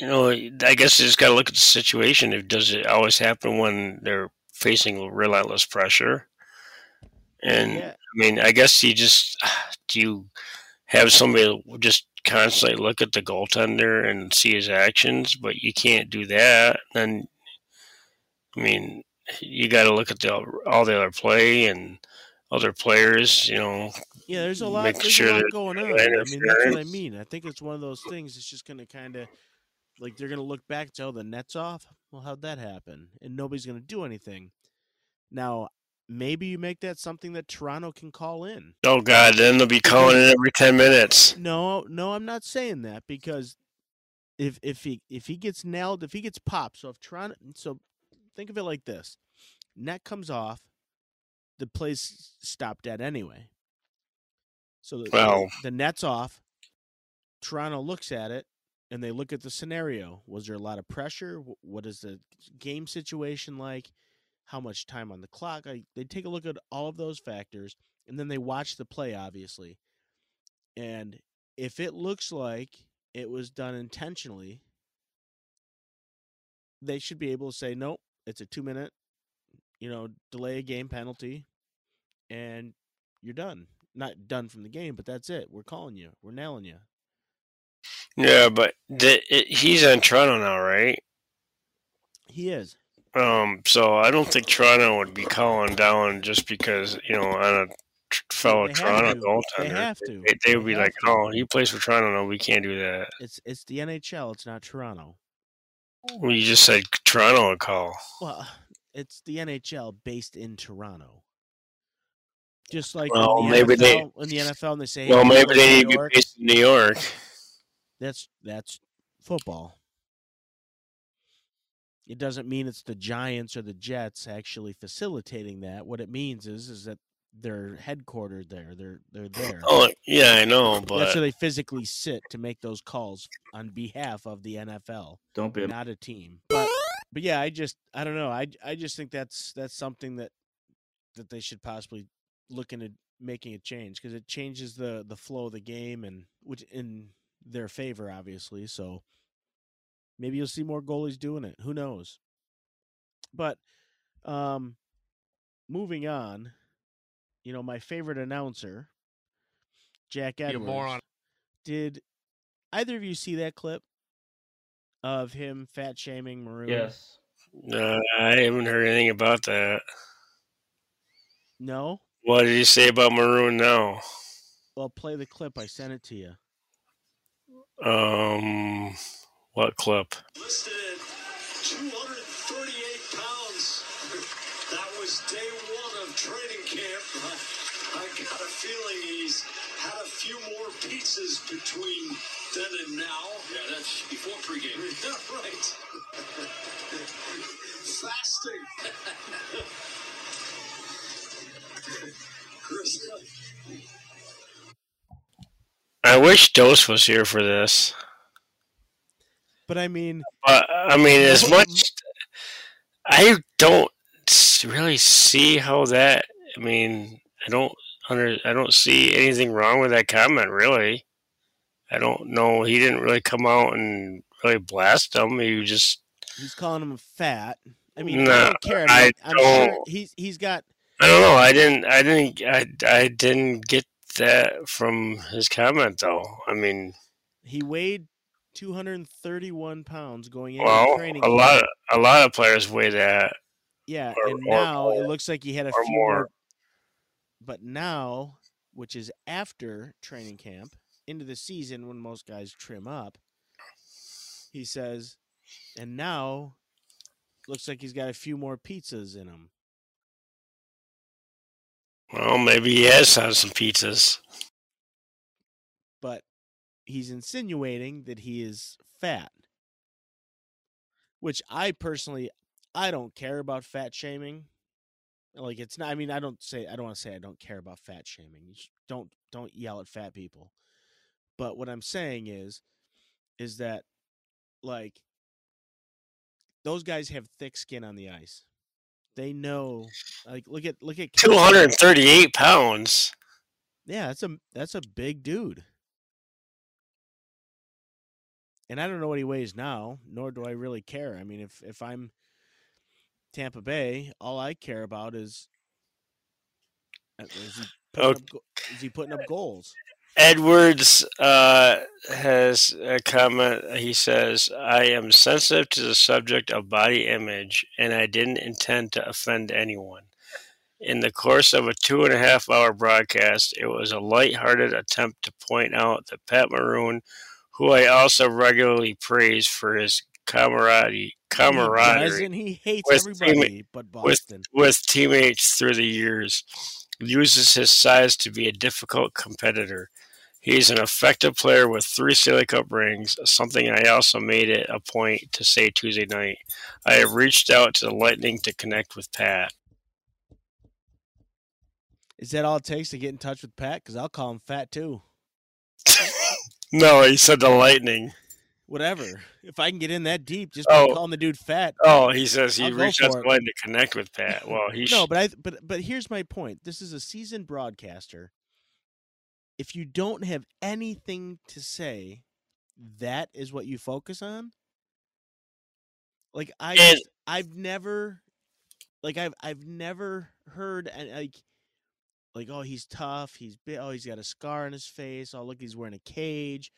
You know, I guess you just got to look at the situation. If does it always happen when they're facing relentless pressure? And Yeah. I mean, I guess you just do you have somebody just constantly look at the goaltender and see his actions, but you can't do that. Then, I mean, you got to look at the all the other play and other players. You know, Yeah, there's a lot. make There's sure a lot going on. I mean, that's what I mean. I think it's one of those things. It's just going to kind of like they're going to look back to oh the nets off. Well, how'd that happen? And nobody's going to do anything. Now, maybe you make that something that Toronto can call in. oh god, then they'll be calling in every ten minutes. No, no, I'm not saying that because if if he if he gets nailed, if he gets popped, so if Toronto, so think of it like this: net comes off, the play's stopped dead anyway. So the, Well- the net's off. Toronto looks at it and they look at the scenario. Was there a lot of pressure? What is the game situation like? How much time on the clock? I, they take a look at all of those factors and then they watch the play, obviously. And if it looks like it was done intentionally, they should be able to say, nope, it's a two minute, you know, delay a game penalty, and you're done. Not done from the game, but that's it. We're calling you. We're nailing you. Yeah, but the, it, he's on Toronto now, right? He is. Um, so I don't think Toronto would be calling down just because you know on a tr- fellow They Toronto to. goaltender. They have to. They, they would be like, to. "Oh, he plays for Toronto. No, we can't do that." It's it's the NHL. It's not Toronto. Well, you just said Toronto would call. Well, it's the NHL based in Toronto. Just like Well, in the maybe NFL, they- in the NFL, and they say, hey, Well, we maybe they in need to be based in New York. That's that's football. It doesn't mean it's the Giants or the Jets actually facilitating that. What it means is is that they're headquartered there. They're they're there. Oh, yeah, I know, but That's where they physically sit to make those calls on behalf of the NFL, Don't be a not a team. But but yeah, I just I don't know. I I just think that's that's something that that they should possibly look at making a change because it changes the the flow of the game and which in their favor obviously. So maybe you'll see more goalies doing it. Who knows? But um moving on, you know, my favorite announcer, Jack You Edwards. moron. Did either of you see that clip of him fat shaming Maroon? yes. No, I haven't heard anything about that. No? What did he say about Maroon now? Well, play the clip. I sent it to you. Um, what clip? listed at 238 pounds. That was day one of training camp. I, I got a feeling he's had a few more pizzas between then and now. Yeah, that's before pregame. Yeah, right. Fasting. I wish Dose was here for this. But I mean, But I mean, as much I don't really see how that. I mean, I don't under. I don't see anything wrong with that comment. Really, I don't know. He didn't really come out and really blast him. He just. he's calling him fat. I mean, I No, don't care. I I am don't. he's he's got I don't know. I didn't. I didn't. I. I didn't get that from his comment though. I mean, he weighed 231 pounds going into well, training a camp. lot. Of, a lot of players weigh that. Yeah, or- and or now it looks like he had a few more. more. But now, which is after training camp, into the season when most guys trim up, he says, and now looks like he's got a few more pizzas in him. Well, maybe he has had some pizzas. But he's insinuating that he is fat. Which I personally I don't care about fat shaming. Like it's not I mean I don't say I don't want to say I don't care about fat shaming. You don't don't yell at fat people. But what I'm saying is is that like those guys have thick skin on the ice. They know like look at look at Two hundred and thirty-eight pounds. Yeah, that's a that's a big dude. And I don't know what he weighs now, nor do I really care. I mean, if if I'm Tampa Bay, all I care about is uh, is he putting, Okay. up, is he putting up goals? Edwards uh, has a comment. He says, I am sensitive to the subject of body image, and I didn't intend to offend anyone. In the course of a two and a half hour broadcast, it was a light-hearted attempt to point out that Pat Maroon, who I also regularly praise for his camaraderie, He camaraderie doesn't. He hates with everybody but with Boston. with teammates through the years. Uses his size to be a difficult competitor. He's an effective player with three Stanley Cup rings, something I also made it a point to say Tuesday night. I have reached out to the Lightning to connect with Pat. Is that all it takes to get in touch with Pat? Because I'll call him fat too. no, he said the Lightning. Whatever. If I can get in that deep, just Oh. calling the dude fat. Oh, he says he I'll reached out to Lightning to connect with Pat. Well, he No, sh- but I but but here's my point. This is a seasoned broadcaster. If you don't have anything to say, that is what you focus on. Like I just, I've never like I've I've never heard and like like oh he's tough, he's big, oh he's got a scar on his face, oh look he's wearing a cage.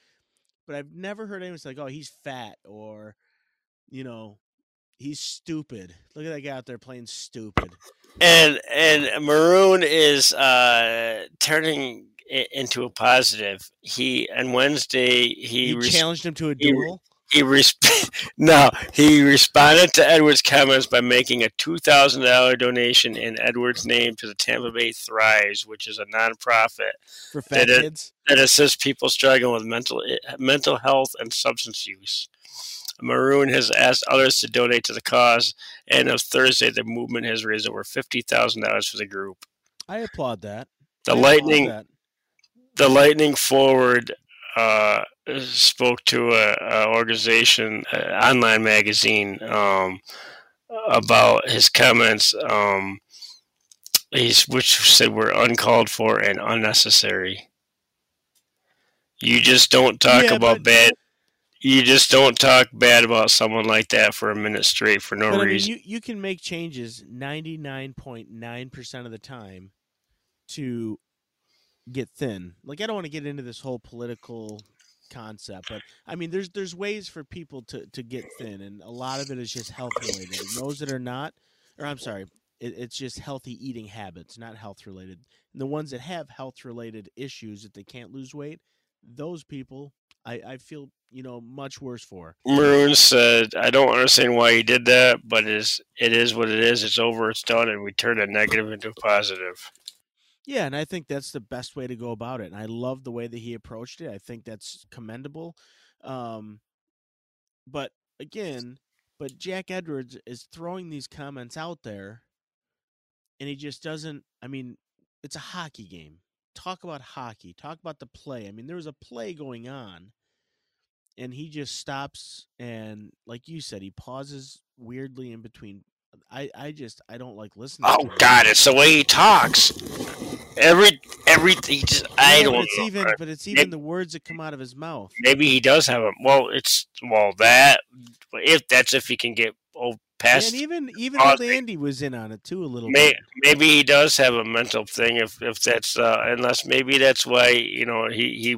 But I've never heard anyone say like oh he's fat or you know he's stupid. Look at that guy out there playing stupid. and and Maroon is uh, turning into a positive. He on Wednesday he He res- challenged him to a duel. he resp- no he responded to Edwards' comments by making a two thousand dollar donation in Edwards' name to the Tampa Bay Thrives, which is a nonprofit for fat it- kids. that assists people struggling with mental eh, mental health and substance use. Maroon has asked others to donate to the cause, and on Thursday, the movement has raised over fifty thousand dollars for the group. I applaud that. The I Lightning, that. The Lightning forward uh, spoke to a, a organization, online magazine, um, about his comments. Um, he's which said were uncalled for and unnecessary. You just don't talk Yeah, about but- bad. You just don't talk bad about someone like that for a minute straight for no But I mean, reason. you, you can make changes 99.9% of the time to get thin. Like, I don't want to get into this whole political concept, but I mean, there's there's ways for people to, to get thin, and a lot of it is just health related. And those that are not, or I'm sorry, it, it's just healthy eating habits, not health related. And the ones that have health related issues that they can't lose weight, those people, I, I feel, you know, much worse for. Maroon said, "I don't understand why he did that, but it is it is what it is. It's over. It's done, and we turn a negative into a positive." Yeah, and I think that's the best way to go about it. And I love the way that he approached it. I think that's commendable. Um, but again, but Jack Edwards is throwing these comments out there, and he just doesn't. I mean, it's a hockey game. Talk about hockey. Talk about the play. I mean, there was a play going on, and he just stops and, like you said, he pauses weirdly in between. I, I just I don't like listening. Oh. God, it's the way he talks. Every every he just I don't it's know. even but it's even the words that come out of his mouth. Maybe he does have a well. It's well that if that's if he can get oh, past. and even even Oh, old Andy was in on it too a little May, bit. maybe he does have a mental thing. If if that's uh, unless maybe that's why you know he he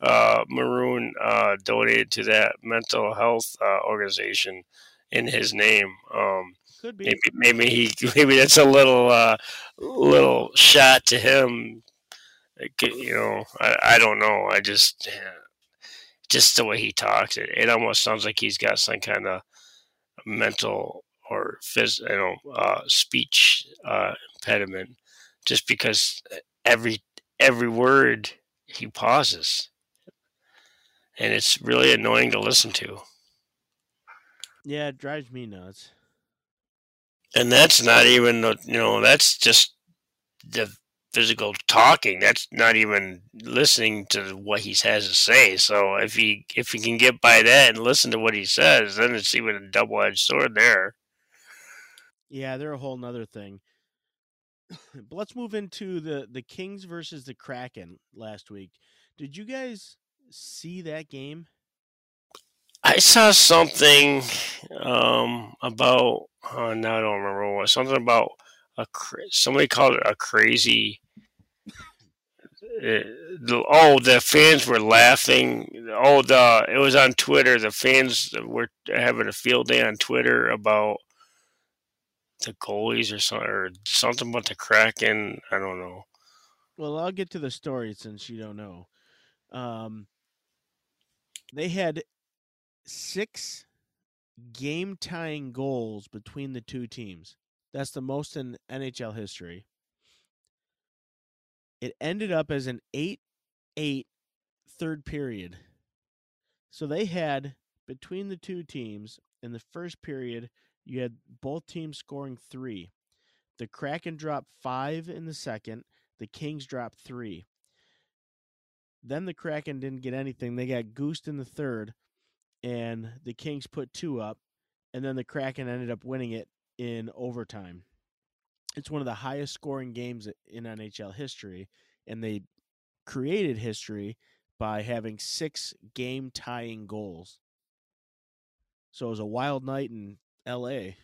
uh, Maroon uh, donated to that mental health uh, organization in his name. Um, Could be. maybe maybe he maybe that's a little uh, little shot to him. You know, I, I don't know. I just just the way he talks, it, it almost sounds like he's got some kind of mental or phys, you know, uh, speech uh, impediment, just because every every word he pauses, and it's really annoying to listen to. Yeah, it drives me nuts. And that's not even the you know that's just the physical talking. That's not even listening to what he has to say. So if he if he can get by that and listen to what he says, then it's even a double edged sword there. Yeah, they're a whole nother thing. but let's move into the the Kings versus the Kraken last week. Did you guys see that game? I saw something um, about oh, now I don't remember what it something about a somebody called it a crazy. Uh, the, oh, the fans were laughing. Oh, the it was on Twitter. The fans were having a field day on Twitter about the goalies or something, or something about the Kraken. I don't know. Well, I'll get to the story since you don't know. Um, they had six game tying goals between the two teams. That's the most in NHL history. It ended up as an 8 8 third period. So they had between the two teams in the first period, you had both teams scoring three. The Kraken dropped five in the second. The Kings dropped three. Then the Kraken didn't get anything. They got goosed in the third, and the Kings put two up, and then the Kraken ended up winning it in overtime. It's one of the highest scoring games in NHL history, and they created history by having six game tying goals. So it was a wild night in LA.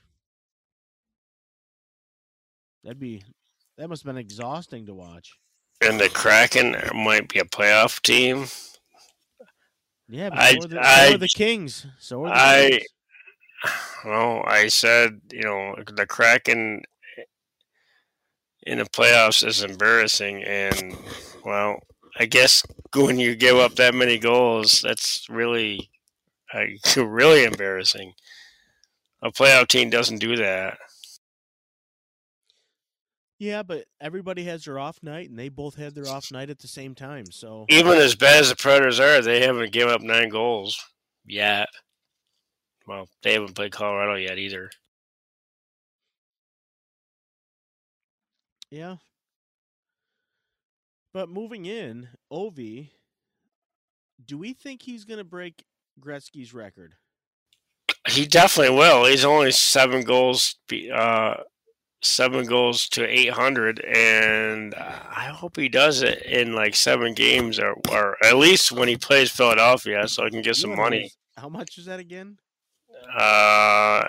That'd be that must have been exhausting to watch. And the Kraken might be a playoff team. Yeah, but I- so, are the, so are the Kings. So are the I- Kings. Well, I said, you know, the Kraken in the playoffs is embarrassing, and well, I guess when you give up that many goals, that's really, uh, really embarrassing. A playoff team doesn't do that. Yeah, but everybody has their off night, and they both had their off night at the same time. So Even as bad as the Predators are, they haven't given up nine goals yet. Well, they haven't played Colorado yet either. yeah. But moving in, Ovi, do we think he's going to break Gretzky's record? He definitely will. He's only seven goals, uh, seven goals to eight hundred, and I hope he does it in like seven games, or, or at least when he plays Philadelphia, so I can get some money. How much is that again? Uh,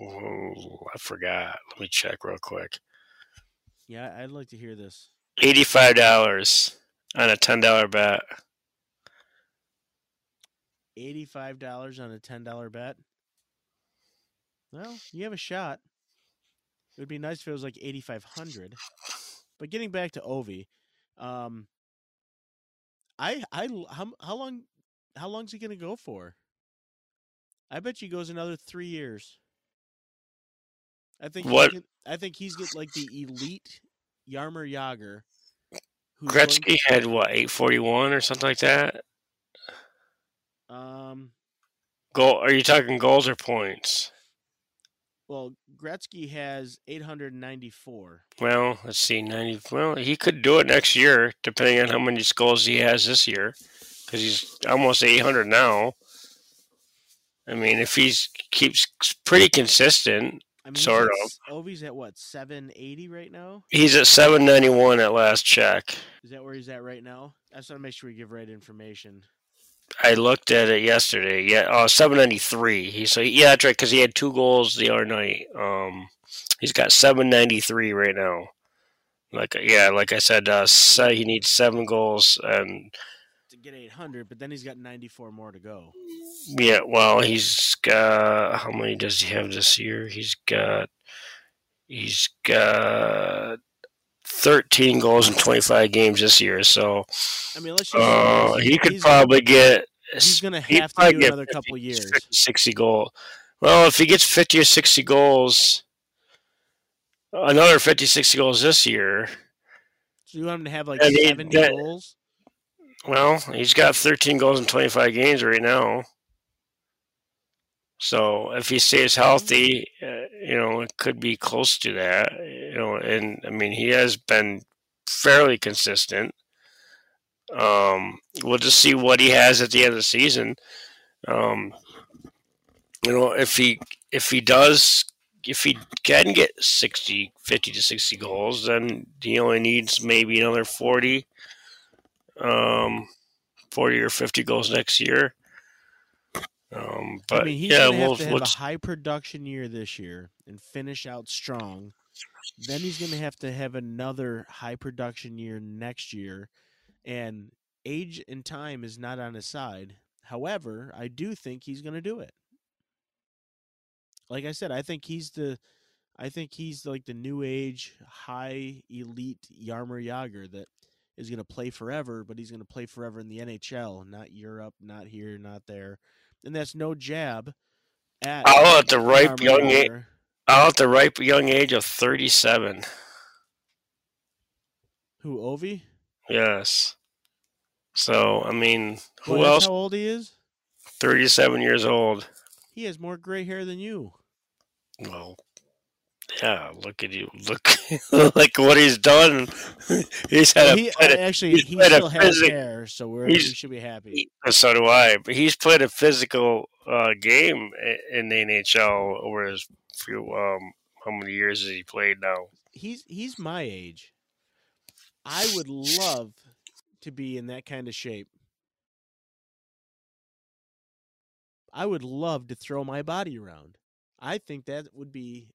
oh, I forgot. Let me check real quick. Yeah, I'd like to hear this. Eighty-five dollars on a ten dollar bet. Eighty-five dollars on a ten dollar bet. Well, you have a shot. It would be nice if it was like eighty-five hundred. But getting back to Ovi, um, I how how long how long's he gonna go for? I bet you he goes another three years. I think What- get, I think he's get like the elite Jaromir Jagr. Gretzky had what eight forty-one or something like that. Um. Goal? Are you talking goals or points? Well, Gretzky has 894. Well, let's see, ninety. Well, he could do it next year, depending on how many goals he has this year, because he's almost eight hundred now. I mean, if he's keeps pretty consistent, I mean, Sort of. Ovi's oh, at what 780 right now. he's at seven ninety one at last check. Is that where he's at right now? I just want to make sure we give right information. I looked at it yesterday. Yeah, uh, seven ninety three. He so yeah, that's right, because he had two goals the other night. Um, he's got seven ninety three right now. Like yeah, like I said, uh, so he needs seven goals and To get 800, but then he's got 94 more to go. Yeah, well, he's got how many does he have this year? He's got he's got thirteen goals in twenty five games this year. So I mean, let's just uh, he could probably get He's gonna have to do another couple years. 60 goal. Well, if he gets 50 or 60 goals, another 50, 60 goals this year, So you want him to have like I mean, 70 that- goals? well, he's got 13 goals in 25 games right now. So if he stays healthy, uh, you know, it could be close to that. You know, and I mean, he has been fairly consistent. Um, we'll just see what he has at the end of the season. Um, you know, if he if he does if he can get 60, 50 to 60 goals, then he only needs maybe another 40, um, 40 or 50 goals next year. Um, but I mean, he's yeah, we'll, have to have we'll a high production year this year and finish out strong. Then he's gonna have to have another high production year next year, and age and time is not on his side. However, I do think he's gonna do it. Like I said, I think he's the, I think he's like the new age high elite Jaromir Jagr that is gonna play forever, but he's gonna play forever in the NHL, not Europe, not here, not there and that's no jab at All at the ripe young age. All at the ripe young age of thirty-seven. Who Ovi? Yes, So I mean, who Well, else? How old he is? Thirty-seven years old. He has more gray hair than you. Well, yeah. Look at you. Look, like what he's done. he's had Well, a, he a- actually he's he still has hair, so we're, we should be happy. so do I. But he's played a physical uh, game in the NHL over his few. Um, how many years has he played now? He's he's my age. I would love to be in that kind of shape. I would love to throw my body around. I think that would be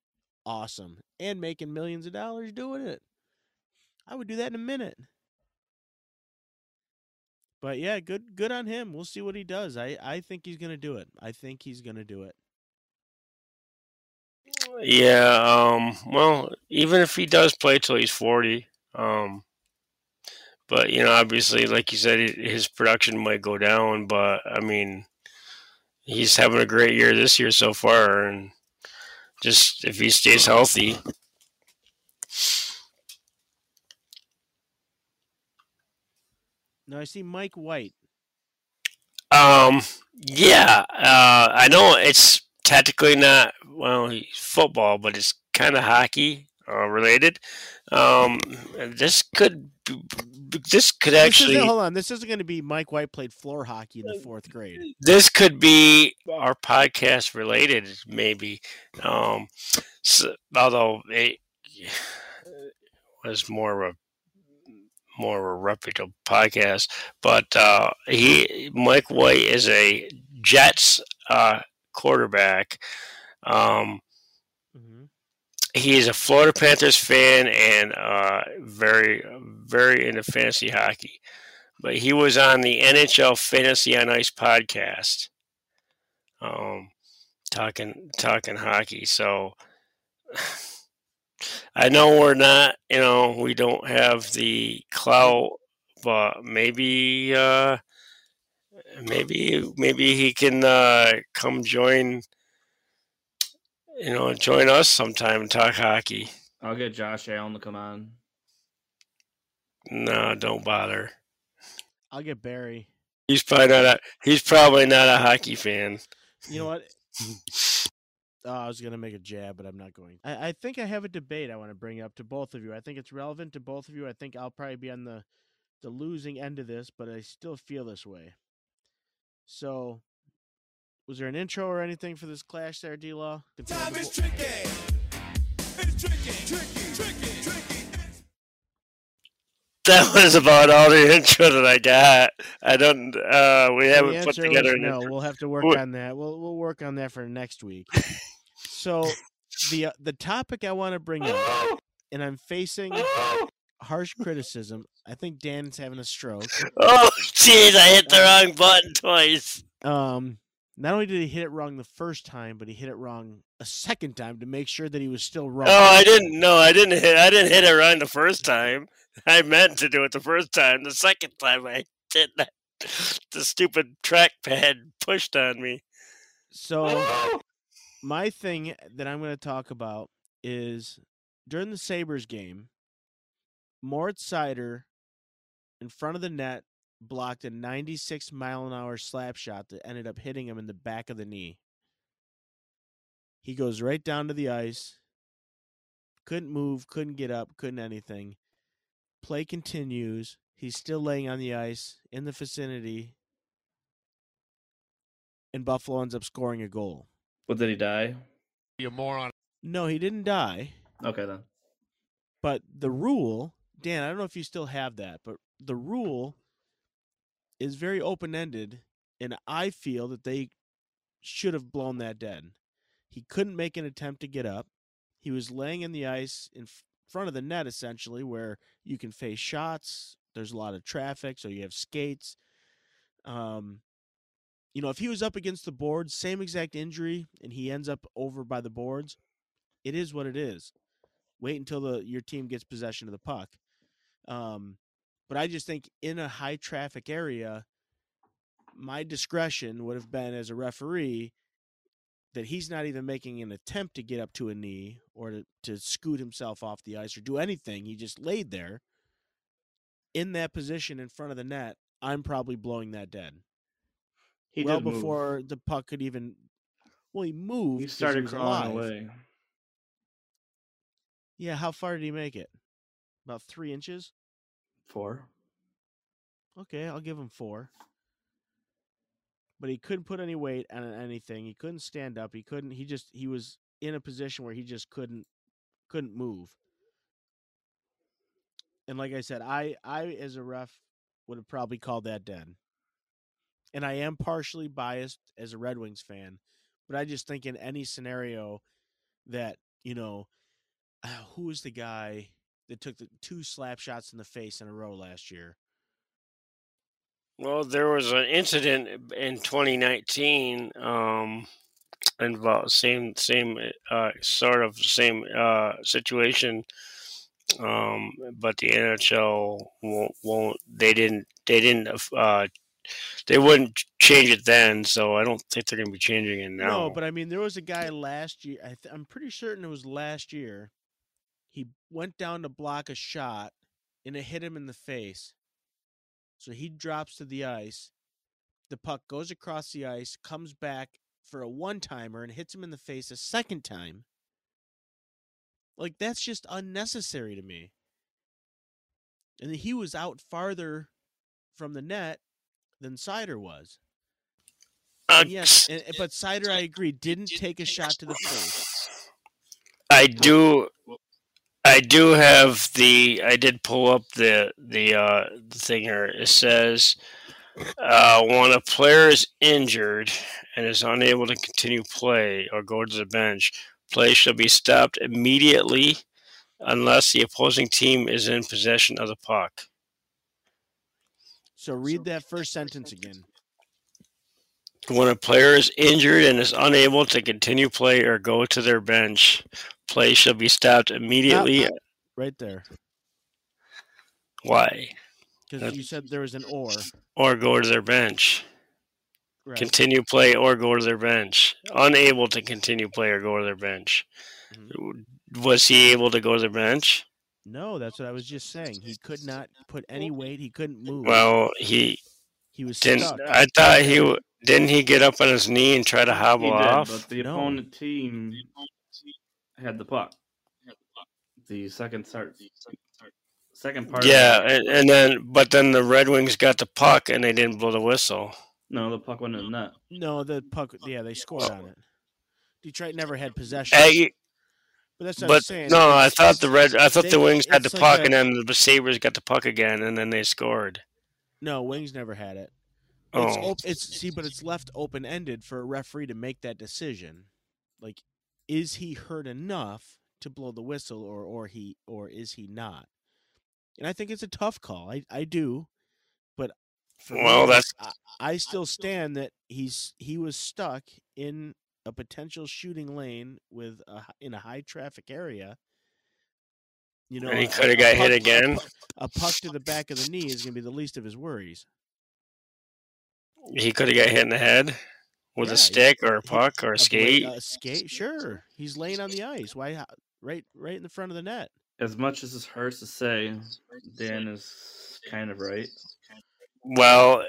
awesome and making millions of dollars doing it. I would do that in a minute. But yeah, good good on him. We'll see what he does. I I think he's going to do it. I think he's going to do it. Yeah. Um. Well, even if he does play till he's forty, um. But you know, obviously, like you said, his production might go down. But I mean, he's having a great year this year so far, and just if he stays healthy, Now I see Mike White. Um, yeah, uh, I know it's technically not well he's football, but it's kind of hockey uh, related. Um, this could this could actually isn't, hold on. This isn't going to be Mike White played floor hockey in the fourth grade. this could be our podcast related, maybe. Um, so, although it was more of a more of a reputable podcast, but uh, he Mike White is a Jets uh, quarterback. Um, hmm he is a Florida Panthers fan and uh, very, very into fantasy hockey. But he was on the NHL Fantasy on Ice podcast, um, talking talking hockey. So I know we're not, you know, we don't have the clout, but maybe, uh, maybe, maybe he can uh, come join. You know, join us sometime and talk hockey. I'll get Josh Allen to come on. No, don't bother. I'll get Barry. He's probably not a he's probably not a hockey fan. You know what? Oh, I was going to make a jab, but I'm not going. I, I think I have a debate I want to bring up to both of you. I think it's relevant to both of you. I think I'll probably be on the the losing end of this, but I still feel this way. So, was there an intro or anything for this clash there, D Law? Time is tricky. It's tricky, tricky, tricky, tricky. That was about all the intro that I got. I don't uh we The haven't put together was an no. intro. We'll have to work on that. We'll we'll work on that for next week. So, the uh, the topic I want to bring up, and I'm facing harsh criticism. I think Dan's having a stroke. Oh jeez, I hit the wrong button twice. Um, not only did he hit it wrong the first time, but he hit it wrong a second time to make sure that he was still wrong. Oh, I didn't no, I didn't hit I didn't hit it wrong the first time. I meant to do it the first time. The second time I did that the stupid trackpad pushed on me. So, my thing that I'm going to talk about is during the Sabres game, Moritz Seider in front of the net blocked a 96 mile an hour slap shot that ended up hitting him in the back of the knee. He goes right down to the ice, couldn't move, couldn't get up, couldn't anything. Play continues. He's still laying on the ice in the vicinity, and Buffalo ends up scoring a goal. What did he die? You moron. No, he didn't die. Okay then. But the rule, Dan, I don't know if you still have that, but the rule is very open ended, and I feel that they should have blown that dead. He couldn't make an attempt to get up. He was laying in the ice in front of the net, essentially, where you can face shots. There's a lot of traffic, so you have skates. Um, you know, if he was up against the boards, same exact injury, and he ends up over by the boards, it is what it is wait until the your team gets possession of the puck. Um, but I just think in a high traffic area, my discretion would have been as a referee that he's not even making an attempt to get up to a knee or to, to scoot himself off the ice or do anything. He just laid there in that position in front of the net. I'm probably blowing that dead. He well did move. before the puck could even. Well, he moved. he started was crawling alive. away. Yeah, how far did he make it? About three inches. Four. Okay, I'll give him four. But he couldn't put any weight on anything. He couldn't stand up. He couldn't. He just he was in a position where he just couldn't couldn't move. And like I said, I I as a ref would have probably called that dead. And I am partially biased as a Red Wings fan, but I just think in any scenario that you know, who is the guy that took the two slap shots in the face in a row last year? Well, there was an incident in 2019 um, involved same same uh, sort of same uh, situation, um, but the NHL won't, won't they didn't they didn't uh, they wouldn't change it then, so I don't think they're going to be changing it now. No, but I mean, there was a guy last year. I th- I'm pretty certain it was last year. He went down to block a shot, and it hit him in the face. So he drops to the ice. The puck goes across the ice, comes back for a one timer, and hits him in the face a second time. Like that's just unnecessary to me. And he was out farther from the net than Seider was. Uh, yes, but Seider, I agree, didn't take a shot to the face. I do. I do have the. I did pull up the the uh, thing here. It says uh, when a player is injured and is unable to continue play or go to the bench, play shall be stopped immediately unless the opposing team is in possession of the puck. So read that first sentence again. When a player is injured and is unable to continue play or go to their bench, play shall be stopped immediately. Right there. Why? Because you said there was an or. Or go to their bench. Right. continue play or go to their bench. Unable to continue play or go to their bench. Mm-hmm. Was he able to go to their bench? no, that's what I was just saying. He could not put any weight. He couldn't move. Well, he he was didn't. stuck. I thought he w- didn't. He get up on his knee and try to He hobble did, off. but the No. opponent team had the puck. The second start, second part. Yeah, and, and then but then the Red Wings got the puck and they didn't blow the whistle. no, the puck went in the net. No, the puck. Yeah, they scored on it. Detroit never had possession. Hey, but that's what I'm but saying. no, I thought the Red. I thought they- the Wings had the like puck a- and then the Sabres got the puck again and then they scored. No, Wings never had it. It's Oh, op- it's see, but it's left open ended for a referee to make that decision. Like, is he hurt enough to blow the whistle, or or he or is he not? And I think it's a tough call. I I do, but for me, Well, it's- I, I still stand that he's he was stuck in a potential shooting lane with a, in a high traffic area. You know, and he could have got hit puck- a again. puck- A puck to the back of the knee is going to be the least of his worries. He could have got hit in the head with Yeah, a stick or a puck or a bla- skate. A skate, sure. He's laying on the ice. Why? Right, right in the front of the net. As much as this hurts to say, Dan is kind of right. Well,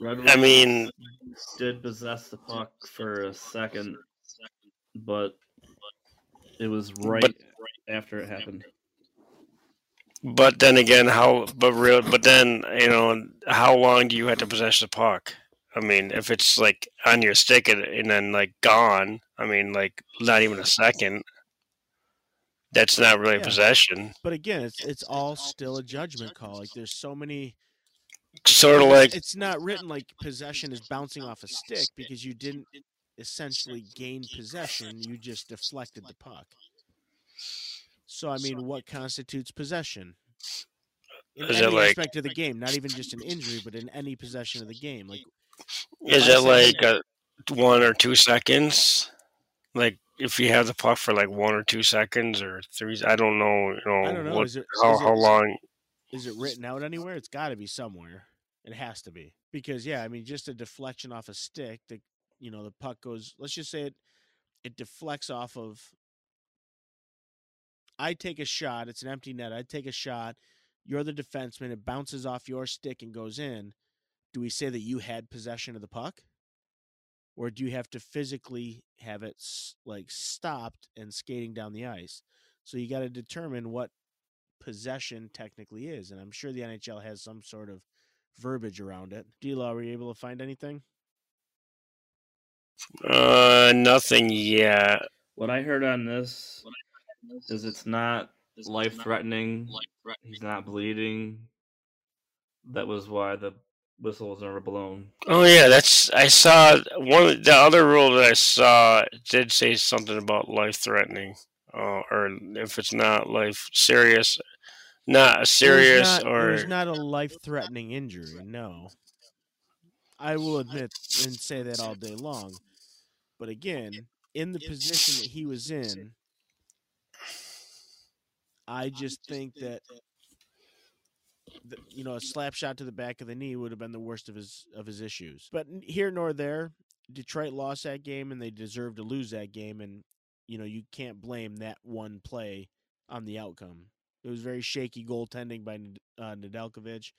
Red I mean, did possess the puck for a second, but it was right after it happened. but then again, how? But real. But then you know, how long do you have to possess the puck? I mean, if it's like on your stick and, and then like gone, I mean, like not even a second. That's not really Yeah. possession. But again, it's it's all still a judgment call. Like there's so many. Sort of like it's not written like possession is bouncing off a stick because you didn't essentially gain possession. You just deflected the puck. So I mean, what constitutes possession? In Is it any like- aspect of the game, not even just an injury, but in any possession of the game. Like is it like a, one or two seconds? Like if you have the puck for like one or two seconds or three, I don't know. You know, I don't know. what, it how is it- how long? is it written out anywhere? It's got to be somewhere. It has to be because yeah, I mean, just a deflection off a stick. that you know the puck goes. Let's just say it it deflects off of. I take a shot. It's an empty net. I take a shot. You're the defenseman. It bounces off your stick and goes in. Do we say that you had possession of the puck? Or do you have to physically have it like stopped and skating down the ice? So you got to determine what possession technically is. And I'm sure the NHL has some sort of verbiage around it. D-Law, were you able to find anything? Uh, nothing yet. What I heard on this is it's not life threatening. He's not bleeding. That was why the whistle was never blown. Oh yeah, that's I saw one the other rule that I saw did say something about life threatening, uh, or if it's not life serious, not It was serious not- or it was not a life-threatening injury. No, I will admit and say that all day long. But again, in the position that he was in, I just think that the, you know a slap shot to the back of the knee would have been the worst of his of his issues. But here nor there, Detroit lost that game and they deserved to lose that game, and you know you can't blame that one play on the outcome. It was very shaky goaltending by uh, Nedeljkovic,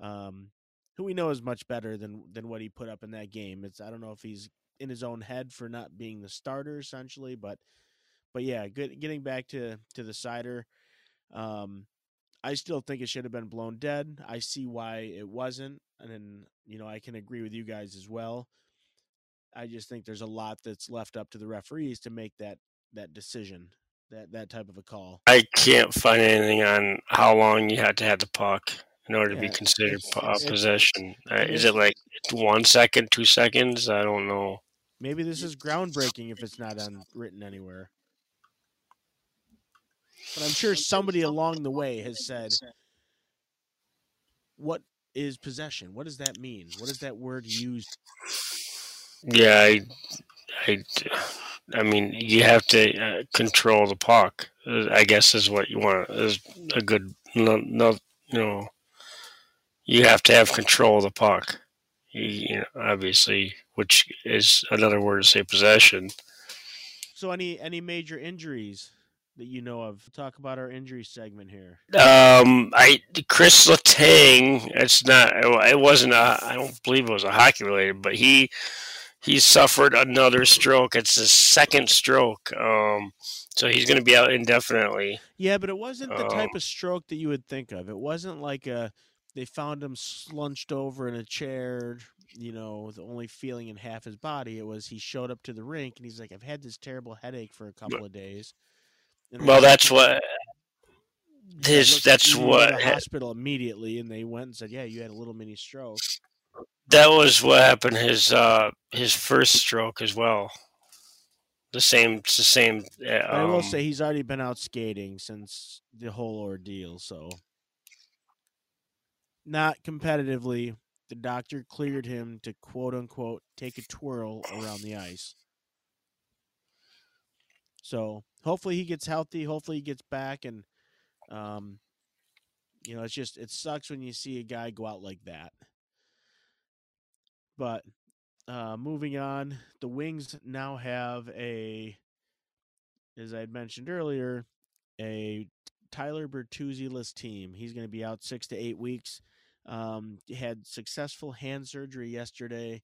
um, who we know is much better than than what he put up in that game. It's I don't know if he's in his own head for not being the starter essentially, but but yeah, good getting back to to the Seider. Um, I still think it should have been blown dead. I see why it wasn't, and then you know I can agree with you guys as well. I just think there's a lot that's left up to the referees to make that that decision, that that type of a call. I can't find anything on how long you had to have the puck in order to be considered it's- uh, it's- possession. Uh, it is is- it like one second, two seconds? I don't know. Maybe this is groundbreaking if it's not on written anywhere. But I'm sure somebody along the way has said, "What is possession? What does that mean? What is that word used?" Yeah, I, I, I mean, you have to uh, control the puck. uh, I guess is what you want. Is a good no, no, you know. You have to have control of the puck. You, you know, obviously, which is another word to say possession. So, any any major injuries that you know of? Talk about our injury segment here. Um, I Chris Letang. It's not. It wasn't. A, I don't believe it was a hockey related, but he he suffered another stroke. It's his second stroke. Um, so he's going to be out indefinitely. Yeah, but it wasn't the type Um, of stroke that you would think of. It wasn't like a they found him slunched over in a chair, you know, with only feeling in half his body. It was he showed up to the rink and he's like, "I've had this terrible headache for a couple of days." Well, that's what his. That's what. the hospital immediately, and they went and said, "Yeah, you had a little mini stroke." That was what happened. His uh his first stroke as well. The same. It's the same. uh, I will Um, say he's already been out skating since the whole ordeal, so not competitively. The doctor cleared him to quote unquote take a twirl around the ice. So hopefully he gets healthy. Hopefully he gets back, and um, you know it's just it sucks when you see a guy go out like that. But uh, moving on, the Wings now have a, as I had mentioned earlier, a Tyler Bertuzzi-less team. He's going to be out six to eight weeks. Um, had successful hand surgery yesterday.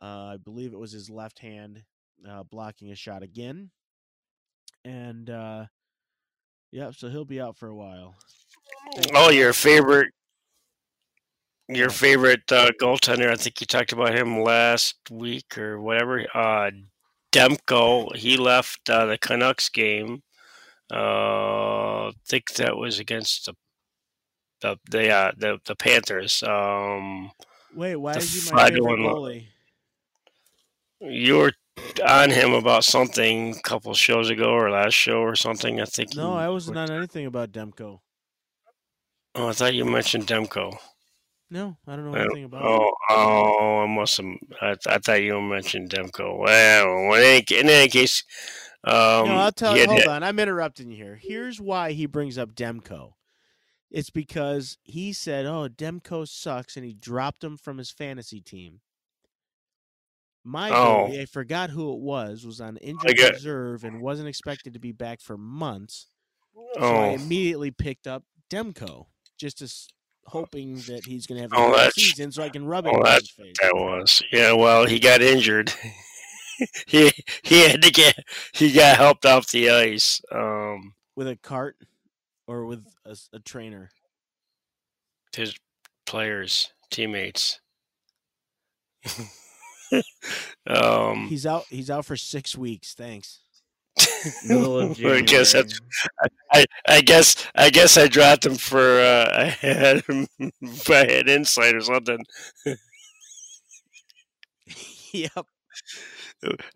Uh, I believe it was his left hand uh, blocking a shot again. And uh, yeah, so he'll be out for a while. Oh, your favorite, your favorite uh, goaltender. I think you talked about him last week or whatever. Uh, Demko. He left uh, the Canucks game. Uh, I think that was against the the the uh, the, the Panthers. Um, Wait, why is he my favorite goalie? you were on him about something a couple shows ago or last show or something. I think. No, I wasn't on anything about Demko. Oh, I thought you mentioned Demko. No, I don't know anything about. Oh, oh, I must have. I, I thought you mentioned Demko. Well, in any, in any case, um, no, I'll tell you. Hold hit- on, I'm interrupting you here. Here's why he brings up Demko. It's because he said, "Oh, Demko sucks," and he dropped him from his fantasy team. My Oh. goalie, I forgot who it was, was on injured reserve and wasn't expected to be back for months. So I Oh, immediately picked up Demko just to s- hoping that he's going to have a Oh, good season so I can rub it oh, in his face. That was yeah. Well, he got injured. he he had to get he got helped off the ice. Um, With a cart or with a trainer. his players, teammates. um, He's out. He's out for six weeks. Thanks. I guess that's I, I guess I guess I dropped him for uh, I had him I had insight or something, yep.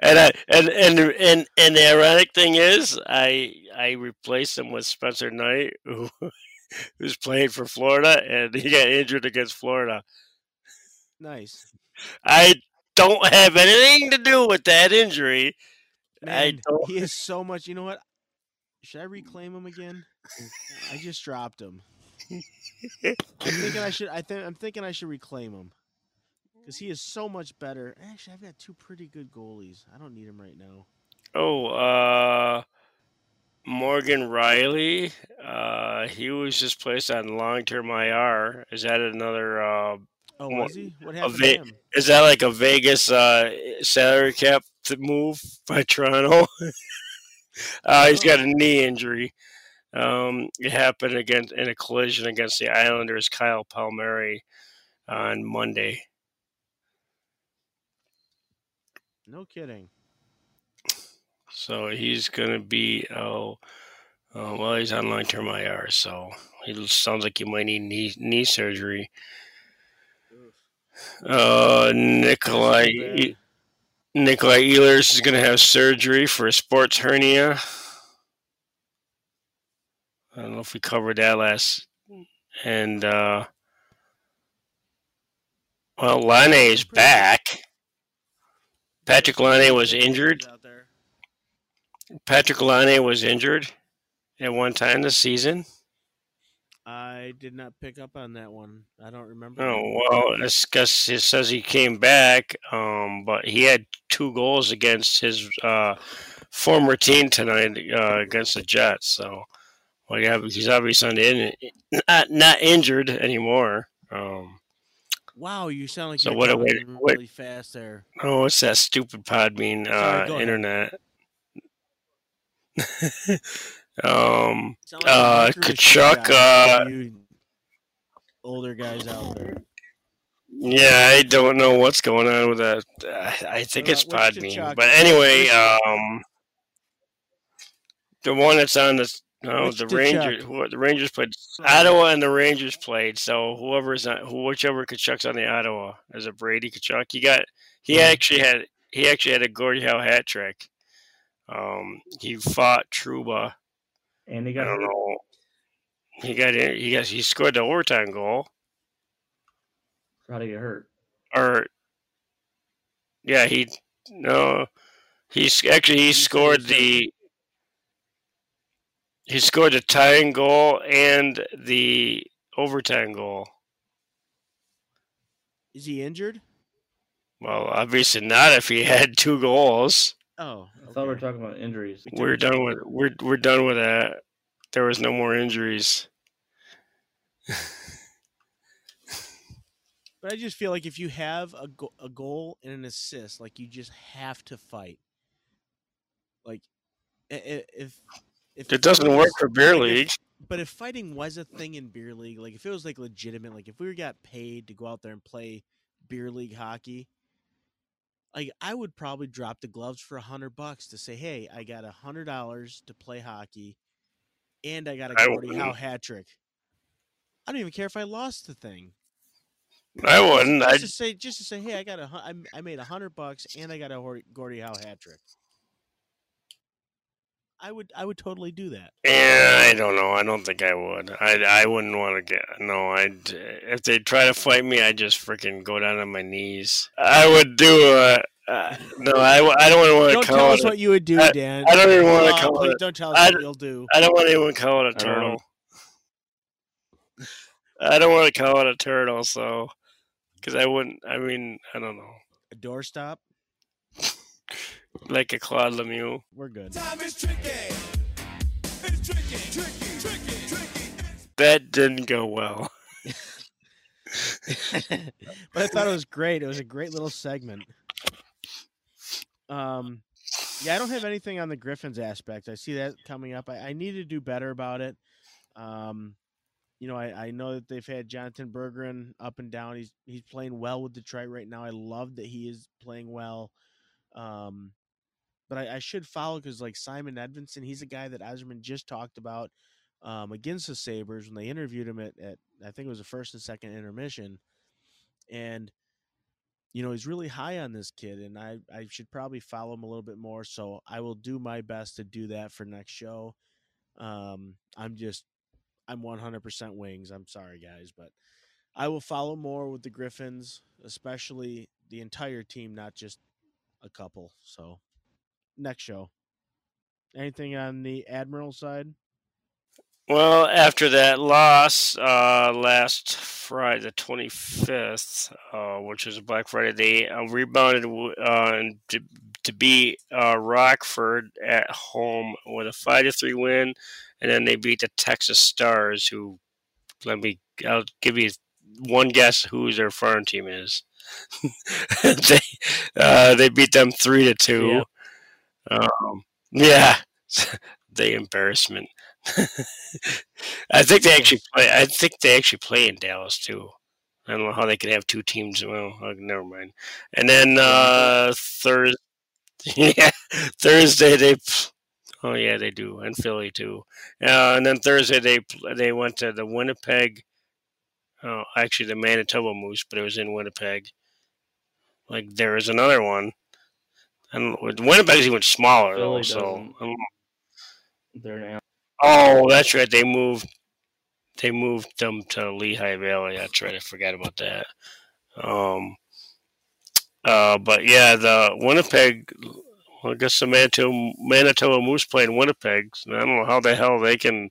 and I and and and and the ironic thing is I I replaced him with Spencer Knight who who's playing for Florida and he got injured against Florida. Nice. I don't have anything to do with that injury. I Man, don't- he is so much. You know what? Should I reclaim him again? I just dropped him. I'm thinking I should. I think I'm thinking I should reclaim him because he is so much better. Actually, I've got two pretty good goalies. I don't need him right now. Oh, uh, Morgan Rielly. Uh, he was just placed on long-term IR. Is that another? Uh, Oh, Well, was he? What happened to is that like a Vegas uh, salary cap move by Toronto? uh, he's got a knee injury. Um, it happened against in a collision against the Islanders. Kyle Palmieri on Monday. No kidding. So he's gonna be oh, uh, well, he's on long term IR. So he sounds like he might need knee knee surgery. Uh, Nikolai. Nikolai Ehlers is gonna have surgery for a sports hernia. I don't know if we covered that last. And uh, well, Laine is back. Patrik Laine was injured. Patrik Laine was injured at one time this season. I did not pick up on that one. I don't remember. Oh well, it's because it says he came back, um, but he had two goals against his uh, former team tonight uh, against the Jets. So, well, yeah, he's obviously in, not not injured anymore. Um, Wow, you sound like So you're what a way to- what- really fast there. oh, it's that stupid Podbean Sorry, uh, ahead. internet? um, Sound Uh, Tkachuk, uh, older guys out there. Yeah, I don't know what's going on with that. I think it's Podbean, but anyway, um, the one that's on the no, Which the Rangers, who, the Rangers played Ottawa, and the Rangers played. So whoever's on, who, whichever Tkachuk's on the Ottawa, is a Brady Tkachuk? He got, he Yeah. actually had, he actually had a Gordie Howe hat trick. Um, he fought Trouba. And he I got don't know. He got in. He got. He scored the overtime goal. How to get hurt? or yeah, he no, he's actually he scored the he scored the tying goal and the overtime goal. Is he injured? Well, obviously not if he had two goals. Oh, I thought we were talking about injuries. We're done with we're we're done with that. There was no more injuries. But I just feel like if you have a, go- a goal and an assist, like you just have to fight. Like, i- i- if if It doesn't work for beer like, if- league. But if fighting was a thing in beer league, like if it was like legitimate, like if we got paid to go out there and play beer league hockey, like I would probably drop the gloves for a hundred bucks to say, hey, I got a hundred dollars to play hockey, and I got a Gordie Howe hat trick. I don't even care if I lost the thing. I wouldn't. Just I to say, just to say, hey, I got a, I made a hundred bucks and I got a Gordie Howe hat trick. I would, I would totally do that. Yeah, I don't know. I don't think I would. I, I wouldn't want to get no. I'd. if they try to fight me, I just freaking go down on my knees. I would do a uh, no. I, I don't want to Don't to tell call us what you would do, I- Dan. I don't even wanna Oh, call please it- Don't tell us I what you'll do. I don't want to even call it a I don't turtle. I don't want to call it a turtle, so because I wouldn't. I mean, I don't know, A doorstop. Like a Claude Lemieux. We're good. Time is tricky. It's tricky, tricky, tricky, tricky. That didn't go well. but I thought it was great. It was a great little segment. Um, yeah, I don't have anything on the Griffins aspect. I see that coming up. I, I need to do better about it. Um, you know, I, I know that they've had Jonatan Berggren up and down. He's he's playing well with Detroit right now. I love that he is playing well. Um, but I, I should follow because like Simon Edvinsson, he's a guy that Yzerman just talked about um, against the Sabres when they interviewed him at, at I think it was the first and second intermission, and you know he's really high on this kid, and I I should probably follow him a little bit more. So I will do my best to do that for next show. Um, I'm just I'm 100% wings. I'm sorry guys, but I will follow more with the Griffins, especially the entire team, not just a couple. So next show. Anything on the Admiral side? Well, after that loss uh, last Friday, the 25th, uh, which was Black Friday, they uh, rebounded uh, to, to beat uh, Rockford at home with a 5 to 3 win. And then they beat the Texas Stars, who, let me, I'll give you one guess who their foreign team is. they uh, they beat them 3 to 2. Yeah. Um, yeah, the embarrassment. I think they actually play. I think they actually play in Dallas too. I don't know how they could have two teams. Well, uh, never mind. And then uh, Thursday, yeah, Thursday they. Oh yeah, they do, and Philly too. Uh, and then Thursday they they went to the Winnipeg. Oh, actually, the Manitoba Moose, but it was in Winnipeg. Like there is another one, and Winnipeg's even smaller Philly though. So they're Oh, that's right. They moved. They moved them to Lehigh Valley. That's right. I forgot about that. Um. Uh, but yeah, the Winnipeg. Well, I guess the Manitoba, Manitoba Moose playing Winnipeg. I don't know how the hell they can.